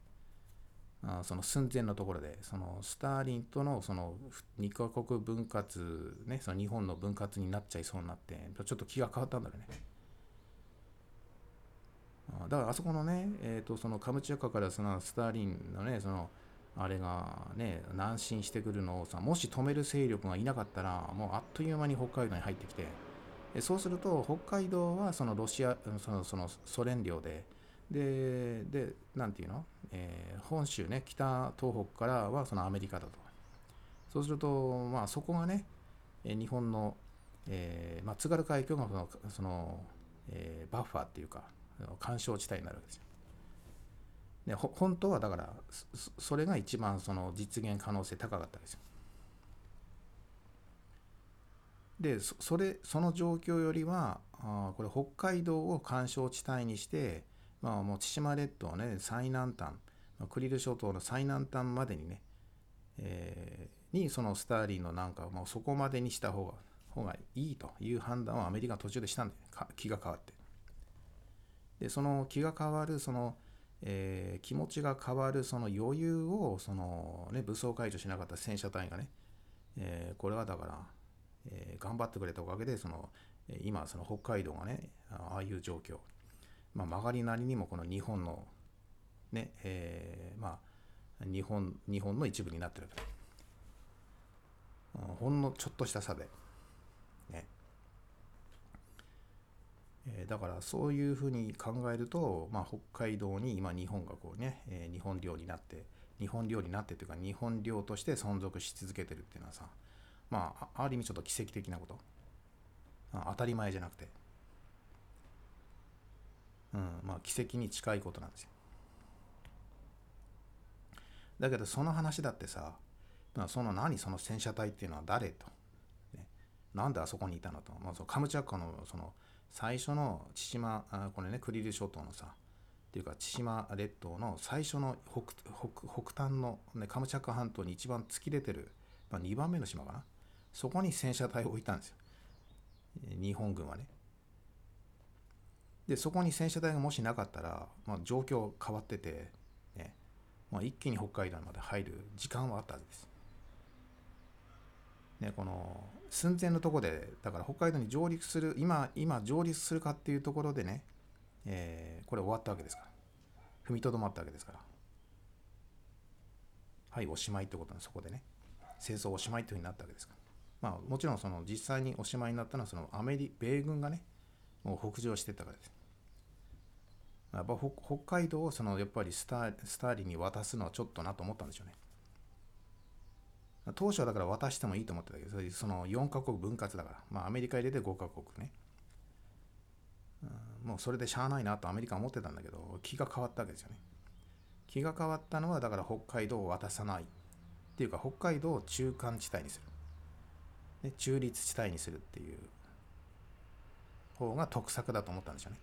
S2: あその寸前のところでそのスターリンとのその2カ国分割ねその日本の分割になっちゃいそうになってちょっと気が変わったんだよね。あだからあそこのね、えー、とそのカムチャカからそのスターリンのねそのあれがね南進してくるのをさもし止める勢力がいなかったらもうあっという間に北海道に入ってきてえそうすると北海道はそのロシアそのそのソ連領でででなんていうの、えー本州ね北東北からはそのアメリカだと。そうするとまあそこがねえ日本の、えーまあ、津軽海峡がそのその、えーバッファーっていうか干渉地帯になるわけですよ。でほ本当はだからそそそれが一番その実現可能性高かったですよ。でそそれその状況よりはあこれ北海道を干渉地帯にして、まあ、もう千島列島ね最南端まあクリル諸島の最南端までにね、えーにそのスターリンのなんかもうそこまでにした方が方がいいという判断をアメリカ途中でしたんだよねか気が変わって。でその気が変わるその、えー気持ちが変わるその余裕をその、ね、武装解除しなかった戦車隊がね、えーこれはだから、えー頑張ってくれたおかげでその今その北海道がねああいう状況、まあ、曲がりなりにもこの日本のね、えーまあ日本日本の一部になってるわけだ。うんほんのちょっとした差でねえーだからそういうふうに考えると、まあ、北海道に今日本がこうね、えー日本領になって日本領になってというか日本領として存続し続けてるっていうのはさまあある意味ちょっと奇跡的なこと。当たり前じゃなくて。うんまあ奇跡に近いことなんですよ。だけどその話だってさまあその何その戦車隊っていうのは誰と、ね、なんであそこにいたのと、まあ、そのカムチャッカのその最初の千島あこれねクリル諸島のさっていうか千島列島の最初の北北北端の、ね、カムチャッカ半島に一番突き出てる、まあ、2番目の島かな？そこに戦車隊を置いたんですよ。日本軍はね。でそこに戦車隊がもしなかったら、まあ、状況変わってて、ねまあ、一気に北海道まで入る時間はあったはずです。ね、この寸前のところでだから北海道に上陸する今今上陸するかっていうところでね、えーこれ終わったわけですから。踏みとどまったわけですから。はいおしまいってことなんそこでね。戦争おしまいというふうになったわけですから。まあもちろんその実際におしまいになったのはそのアメリ米軍がねもう北上してったからです。やっぱ北海道をそのやっぱりスタスターリンに渡すのはちょっとなと思ったんでしょうね。当初はだから渡してもいいと思ってたけどその4カ国分割だからまあアメリカ入れて5カ国ね。もうそれでしゃあないなとアメリカは思ってたんだけど気が変わったわけですよね。気が変わったのはだから北海道を渡さない。っていうか北海道を中間地帯にする、ね、中立地帯にするっていう。方が得策だと思ったんでしょうね。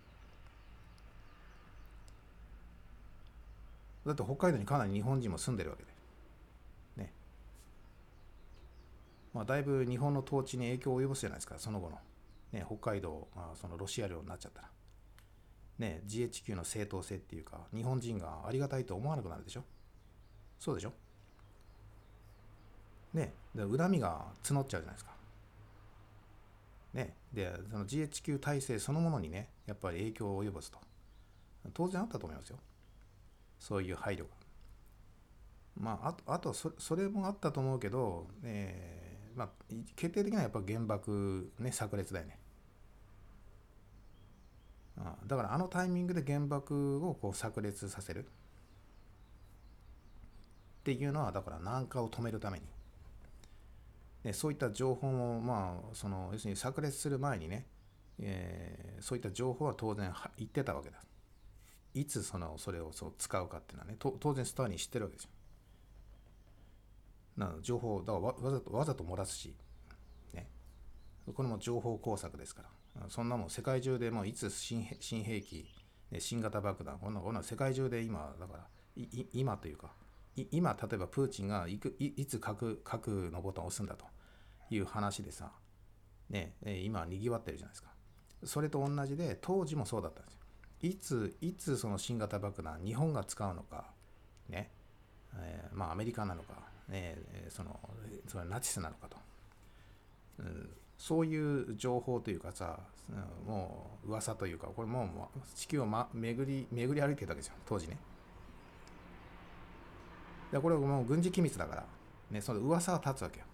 S2: だって北海道にかなり日本人も住んでるわけでねまあだいぶ日本の統治に影響を及ぼすじゃないですかその後の、ね、北海道がそのロシア領になっちゃったら。ね GHQ の正当性っていうか日本人がありがたいと思わなくなるでしょ。そうでしょ。ね恨みが募っちゃうじゃないですか。ねでその GHQ 体制そのものにねやっぱり影響を及ぼすと。当然あったと思いますよ。そういう配慮が。まあ、あとあとそそれもあったと思うけど、えーまあ、決定的にはやっぱ原爆、ね、炸裂だよね。あだからあのタイミングで原爆をこう炸裂させるっていうのはだから南下を止めるために、ね、そういった情報もまあその要するに炸裂する前にね、えー、そういった情報は当然言ってたわけだ。いつそのそれをそう使うかっていうのはね当然スターに知ってるわけですよ。な情報だからわざとわざと漏らすし、ね、これも情報工作ですから。そんなもん世界中でもういつ新新兵器、ね、新型爆弾こんなこんな世界中で今だから今というか今例えばプーチンがいくいいつ核核のボタンを押すんだという話でさ、ね、今にぎわってるじゃないですか。それと同じで当時もそうだったんですよ。いついつその新型爆弾日本が使うのかね、えー、まあアメリカなのか、ね、そのそれナチスなのかと、うん、そういう情報というかさもう噂というかこれもう地球を、ま、巡り巡り歩いてたわけですよ当時ね。でこれはもう軍事機密だからねその噂は立つわけよ。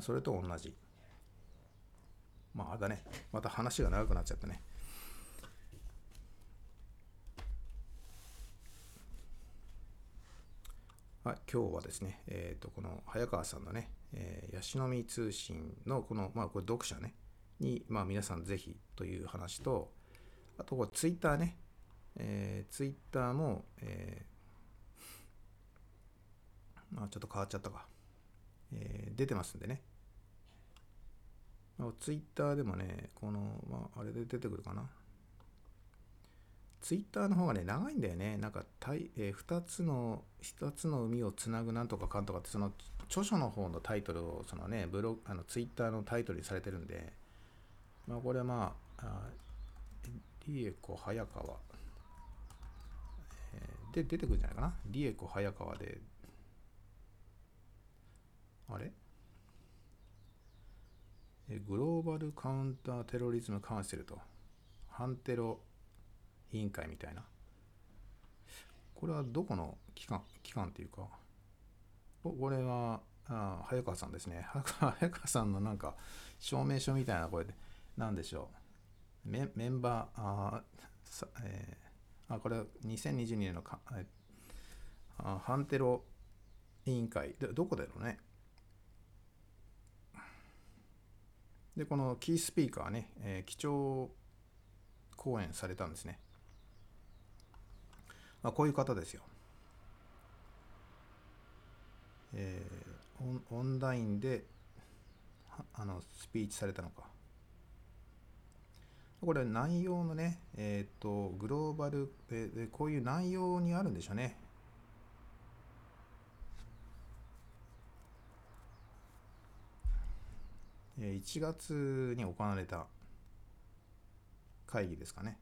S2: それと同じ。まあ、あだね。また話が長くなっちゃったね。はい、今日はですね、えっ、ー、と、この早川さんのね、えー、ヤシの実通信のこの、まあ、これ読者ね、に、まあ、皆さんぜひという話と、あと、これツイッターね、えー、ツイッターも、えー、まあ、ちょっと変わっちゃったか。えー、出てますんでね。ツイッターでもね、この、まあ、あれで出てくるかな。ツイッターの方がね、長いんだよね。なんか、たいえー、2つの、2つの海をつなぐなんとかかんとかって、その著書の方のタイトルを、そのね、ブログ、あのツイッターのタイトルにされてるんで、まあ、これはまあ、あリエコ早川、えー、で、出てくるんじゃないかな。リエコ早川で、あれ？グローバルカウンターテロリズムカウンセルと、ハンテロ委員会みたいな。これはどこの機関、機関っていうか、これは、あ早川さんですね。早川さんのなんか、証明書みたいな、これで、なんでしょう。メメンバー、あ、えー、あこれ2022年のか、えあハンテロ委員会、どこだろうね。で、このキースピーカーね、えー、基調講演されたんですね。まあ、こういう方ですよ。えー、オンラインであのスピーチされたのか。これ内容のね、えっ、ー、と、グローバル、えー、こういう内容にあるんでしょうね。1月に行われた会議ですかね。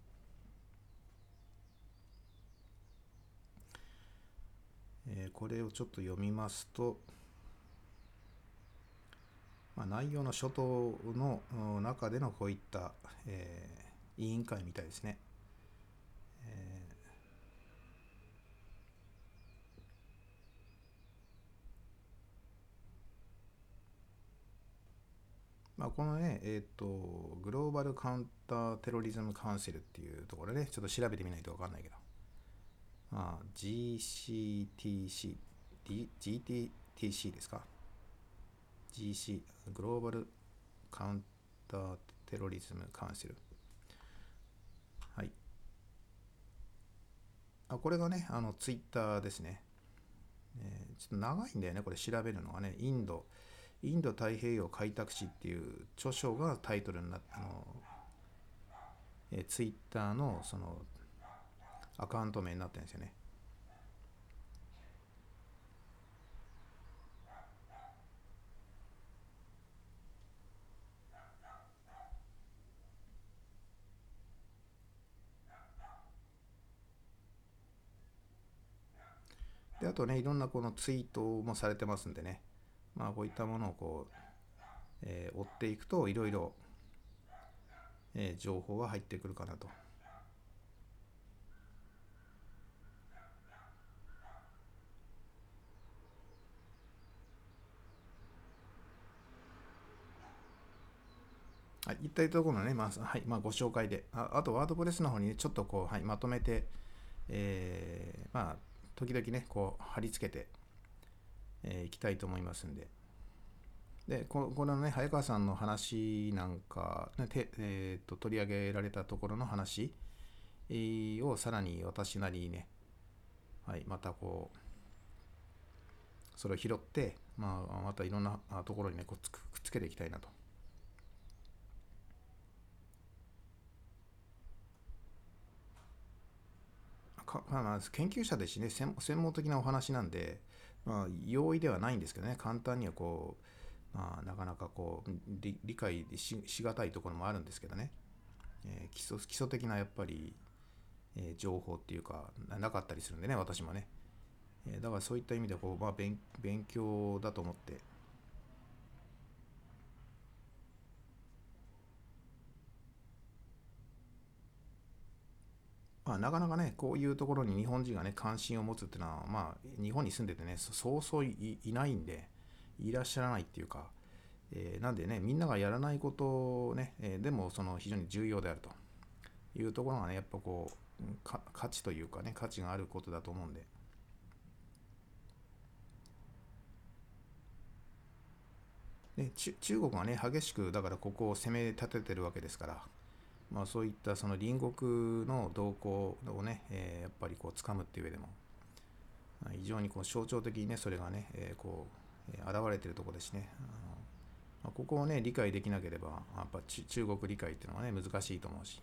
S2: えこれをちょっと読みますと、まあ、内容の初頭の中でのこういった、えー、委員会みたいですね。まあ、このね、えっ、ー、と、グローバルカウンターテロリズムカウンセルっていうところね、ちょっと調べてみないとわかんないけど、まあ、GCTC、D、GTTC ですか ?GC、グローバルカウンターテロリズムカウンセル。はい。あこれがねあのツイッターですね、えー、ちょっと長いんだよねこれ調べるのがね。インドインド太平洋開拓史っていう著書がタイトルになったの、え、ツイッターのそのアカウント名になってるんですよね。であとねいろんなこのツイートもされてますんでね。まあこういったものをこう、えー、追っていくといろいろ、情報が入ってくるかなと。はい、いったところのね、まあ、はい、まあ、ご紹介で、ああと、ワードプレスの方に、ね、ちょっとこう、はい、まとめて、えー、まあ、時々ねこう貼り付けて、えー、きたいと思いますんで。でここのね早川さんの話なんか、ねてえーと、取り上げられたところの話をさらに私なりにね、はい、またこうそれを拾って、まあ、またいろんなところにねこうくっつけていきたいなと。かまあ、研究者ですしね専門的なお話なんで、まあ、容易ではないんですけどね。簡単にはこう、まあ、なかなかこう理解ししがたいところもあるんですけどね、えー、基礎基礎的なやっぱり、えー、情報っていうかなかったりするんでね私もね、えー、だからそういった意味でこう、まあ、勉強だと思ってまあ、なかなかね、こういうところに日本人がね、関心を持つっていうのは、まあ、日本に住んでてね、そうそういないんで、いらっしゃらないっていうか、えー、なんでね、みんながやらないことをね、えー、でもその非常に重要であるというところがね、やっぱこう、価値というかね、価値があることだと思うんで。で中国がね、激しく、だからここを攻め立ててるわけですから、まあ、そういったその隣国の動向をね、えー、やっぱりこう掴むっていう上でも非常にこう象徴的にねそれがね、えー、こう、えー、現れてるとこですね。あの、まあ、ここをね理解できなければやっぱ中国理解っていうのはね難しいと思うし。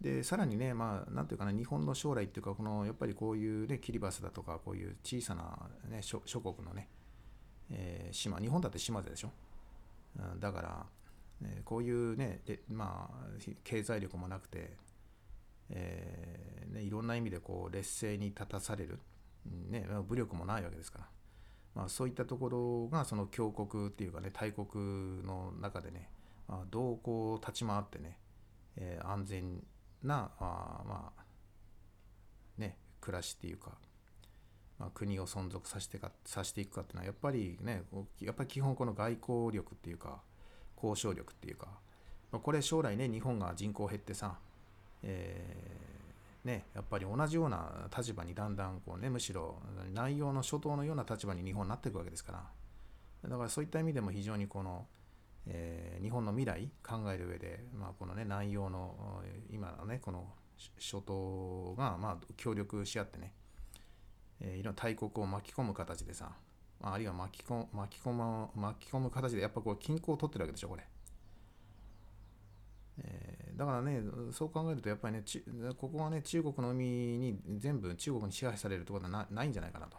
S2: でさらにねまあなんていうかな日本の将来っていうかこのやっぱりこういうねキリバスだとかこういう小さな、ね、諸国のね、えー、島日本だって島でしょ？だからえこういうねで、まあ、経済力もなくて、えーね、いろんな意味でこう劣勢に立たされる、ね、武力もないわけですから、まあ、そういったところがその強国っていうかね大国の中でね、まあ、どうこう立ち回ってね、えー、安全なあまあね暮らしっていうか、まあ、国を存続させてかさせていくかっていうのはやっぱりねやっぱり基本この外交力っていうか交渉力っていうか、まあ、これ将来ね日本が人口減ってさ、えー、ね、やっぱり同じような立場にだんだんこうねむしろ内容の初頭のような立場に日本になっていくわけですから。だからそういった意味でも非常にこの、えー、日本の未来考える上で、まあ、このね内容の今のねこの初頭がまあ協力し合ってね、えー、いろんな大国を巻き込む形でさあるいは巻き込巻き込む巻き込む形でやっぱこう均衡を取ってるわけでしょこれ、えー、だからねそう考えるとやっぱりねここはね中国の海に全部中国に支配されるところはないんじゃないかなと。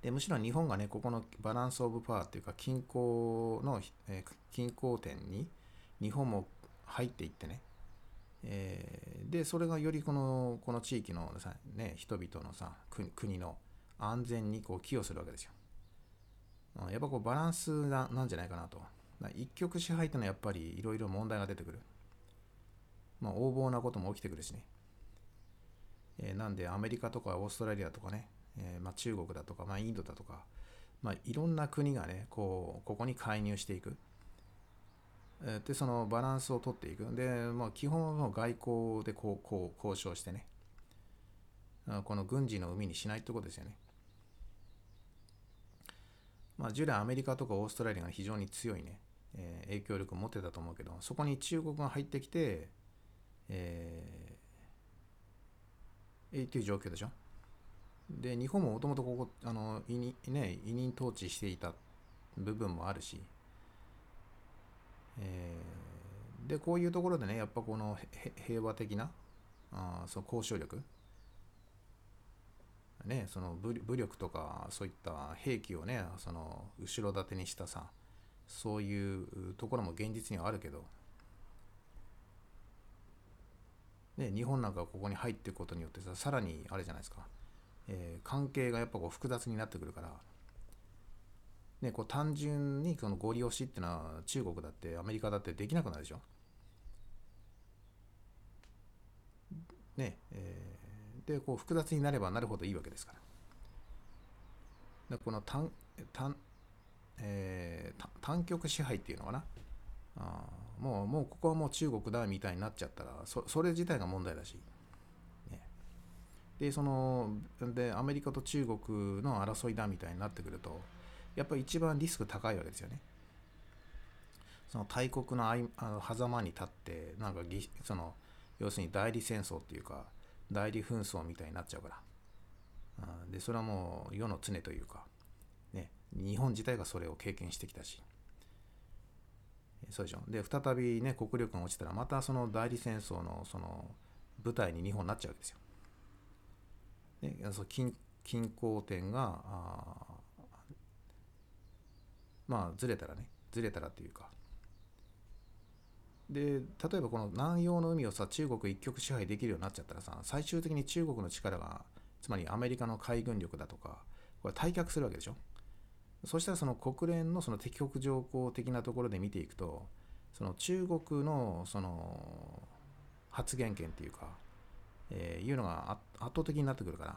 S2: でむしろ日本がねここのバランスオブパワーっていうか均衡の、えー、均衡点に日本も入っていってね。えー、でそれがよりこのこの地域のさ、ね、人々のさ国の安全にこう寄与するわけですよ。やっぱこうバランスななんじゃないかなと。一極支配っていうのはやっぱりいろいろ問題が出てくる。まあ、横暴なことも起きてくるしね。えー、なんでアメリカとかオーストラリアとかね、えー、まあ、中国だとか、まあ、インドだとか、まあ、いろんな国がね、こう、ここに介入していく。で、そのバランスを取っていく。で、まあ、基本の外交でこう、こう、交渉してね。この軍事の海にしないってことですよね。まあ、従来アメリカとかオーストラリアが非常に強いね、えー影響力を持ってたと思うけどそこに中国が入ってきて、えーえーっていう状況でしょで日本ももともとここあの委任,、ね、委任統治していた部分もあるし、えーでこういうところでねやっぱこの平和的なあその交渉力ね、その武力とかそういった兵器をねその後ろ盾にしたさそういうところも現実にはあるけど、ね、日本なんかここに入っていくことによってささらにあれじゃないですか、えー関係がやっぱこう複雑になってくるから、ね、こう単純にそのゴリ押しっていうのは中国だってアメリカだってできなくなるでしょ。ねえーでこう複雑になればなるほどいいわけですから。でこの単単,、えー単極支配っていうのかな？あもうもうここはもう中国だみたいになっちゃったらそそれ自体が問題だし、ね、でそのでアメリカと中国の争いだみたいになってくるとやっぱり一番リスク高いわけですよね。その大国のあいあの狭間に立ってなんかぎその要するに代理戦争っていうか代理紛争みたいになっちゃうから。あーでそれはもう世の常というか、ね、日本自体がそれを経験してきたし。そうでしょ？で再びね国力が落ちたらまたその代理戦争のその舞台に日本になっちゃうわけですよ。でその均均衡点があまあずれたらねずれたらっていうかで例えばこの南洋の海をさ中国一極支配できるようになっちゃったらさ最終的に中国の力がつまりアメリカの海軍力だとかこれ退却するわけでしょ。そしたらその国連のその敵国条項的なところで見ていくとその中国のその発言権っていうか、えーいうのが圧倒的になってくるから。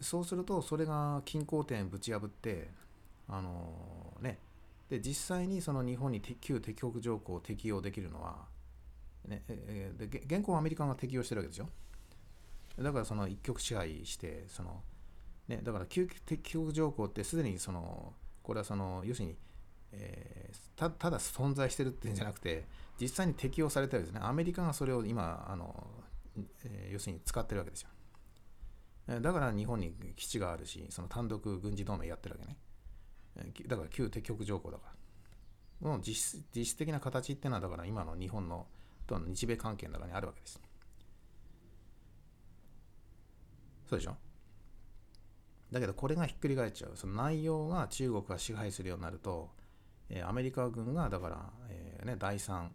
S2: そうするとそれが均衡点ぶち破ってあのねで実際にその日本に旧敵国条項を適用できるのは、ねえーで現行はアメリカが適用してるわけでしょだからその一極支配してその、ね、だから旧敵国条項ってすでにそのこれはその要するに、えーたただ存在してるっていうんじゃなくて実際に適用されてるんですね。アメリカがそれを今あの、えー要するに使ってるわけですよ。だから日本に基地があるしその単独軍事同盟やってるわけね。だから旧敵国条項だから。もう実質実質的な形っていうのはだから今の日本のとの日米関係の中にあるわけです。そうでしょ？だけどこれがひっくり返っちゃう。その内容が中国が支配するようになると、えーアメリカ軍がだから、えーね、第3、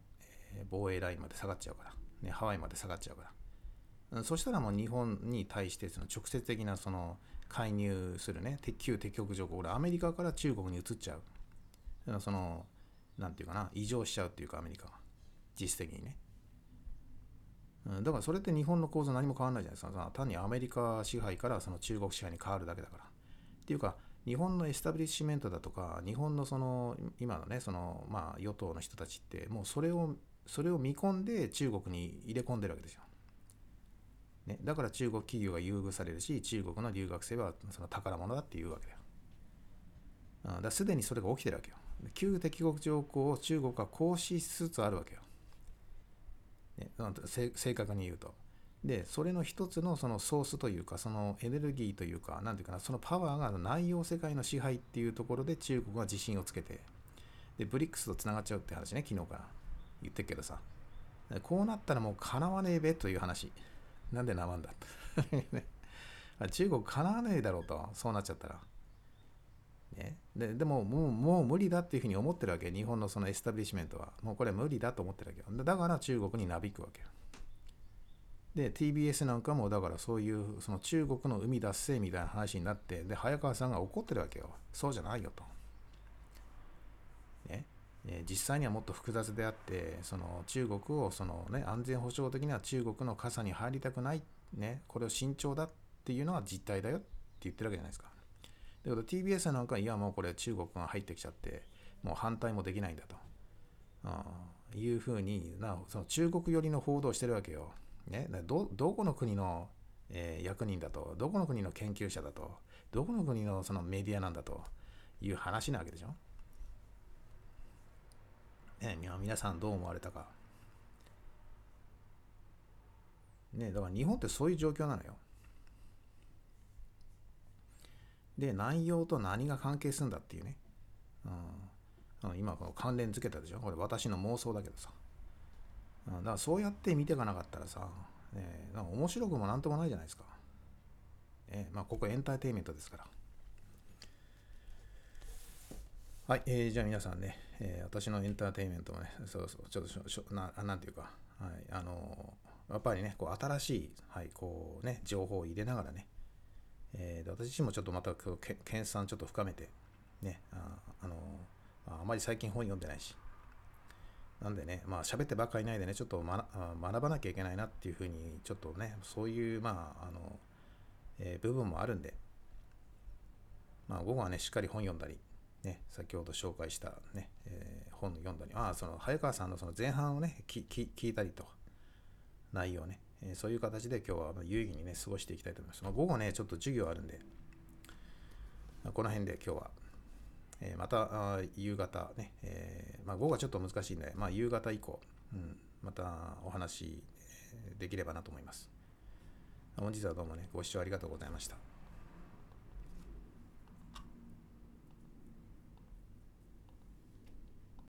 S2: えー防衛ラインまで下がっちゃうから、ね、ハワイまで下がっちゃうから。そしたらもう日本に対してその直接的なその介入するね旧敵国条項これアメリカから中国に移っちゃう。そのなんていうかな委譲しちゃうっていうかアメリカが実質的にね。だからそれって日本の構造何も変わらないじゃないですか。単にアメリカ支配からその中国支配に変わるだけだから。っていうか日本のエスタブリッシュメントだとか日本のその今のねそのまあ与党の人たちってもうそれをそれを見込んで中国に入れ込んでるわけですよ。ね、だから中国企業が優遇されるし中国の留学生はその宝物だっていうわけだよ。うんだすでにそれが起きてるわけよ。旧敵国条項を中国は行使しつつあるわけよ。ね、正確に言うと。で、それの一つのそのソースというか、そのエネルギーというか、なんていうかな、そのパワーが内容世界の支配っていうところで中国が自信をつけて、で、ブリックスとつながっちゃうって話ね、昨日から言ってるけどさ。こうなったらもうかなわねえべという話。なんでなまんだ？ね。中国かなわねえだろうと、そうなっちゃったら。ね、ででももうもう無理だっていうふうに思ってるわけ日本のそのエスタブリッシュメントは。もうこれ無理だと思ってるわけよ。だから中国になびくわけよ。で TBS なんかもだからそういうその中国の海脱せみたいな話になってで早川さんが怒ってるわけよ。そうじゃないよと、ねえ実際にはもっと複雑であってその中国をその、ね、安全保障的には中国の傘に入りたくない、ね、これを慎重だっていうのは実態だよって言ってるわけじゃないですかだけど TBS なんかいやもうこれ中国が入ってきちゃってもう反対もできないんだと、あーいうふうになその中国寄りの報道をしてるわけよ。ね、どどこの国の、えー役人だとどこの国の研究者だとどこの国のそのメディアなんだという話なわけでしょ。ね、皆さんどう思われたか。ね、だから日本ってそういう状況なのよ。で、内容と何が関係するんだっていうね。うん、今この関連付けたでしょ。これ私の妄想だけどさ。うん、だからそうやって見ていかなかったらさ、ね、なんか面白くもなんともないじゃないですか。ね、まあここエンターテインメントですから。はい、えー、じゃあ皆さんね、えー、私のエンターテインメントもね、そうそう、ちょっとしょななんていうか、はい、あのー、やっぱりね、こう新しい、はい、こうね、情報を入れながらね、えー、私自身もちょっとまたけ研鑽ちょっと深めて、ね、あ、あのー、あまり最近本読んでないし、なんでね、まあ喋ってばっかりいないでね、ちょっと学学ばなきゃいけないなっていうふうに、ちょっとね、そういう、まあ、あの、えー、部分もあるんで、まあ午後はね、しっかり本読んだり、ね、先ほど紹介したね、えー、本読んだり、あ、その早川さんのその前半をね、聞いたりと、内容ね、えー、そういう形で今日は有意義にね、過ごしていきたいと思います。まあ、午後ね、ちょっと授業あるんで、この辺で今日は、えー、また夕方ね、え、まあ、午後はちょっと難しいんで、まあ、夕方以降、うん、またお話できればなと思います。本日はどうもね、ご視聴ありがとうございました。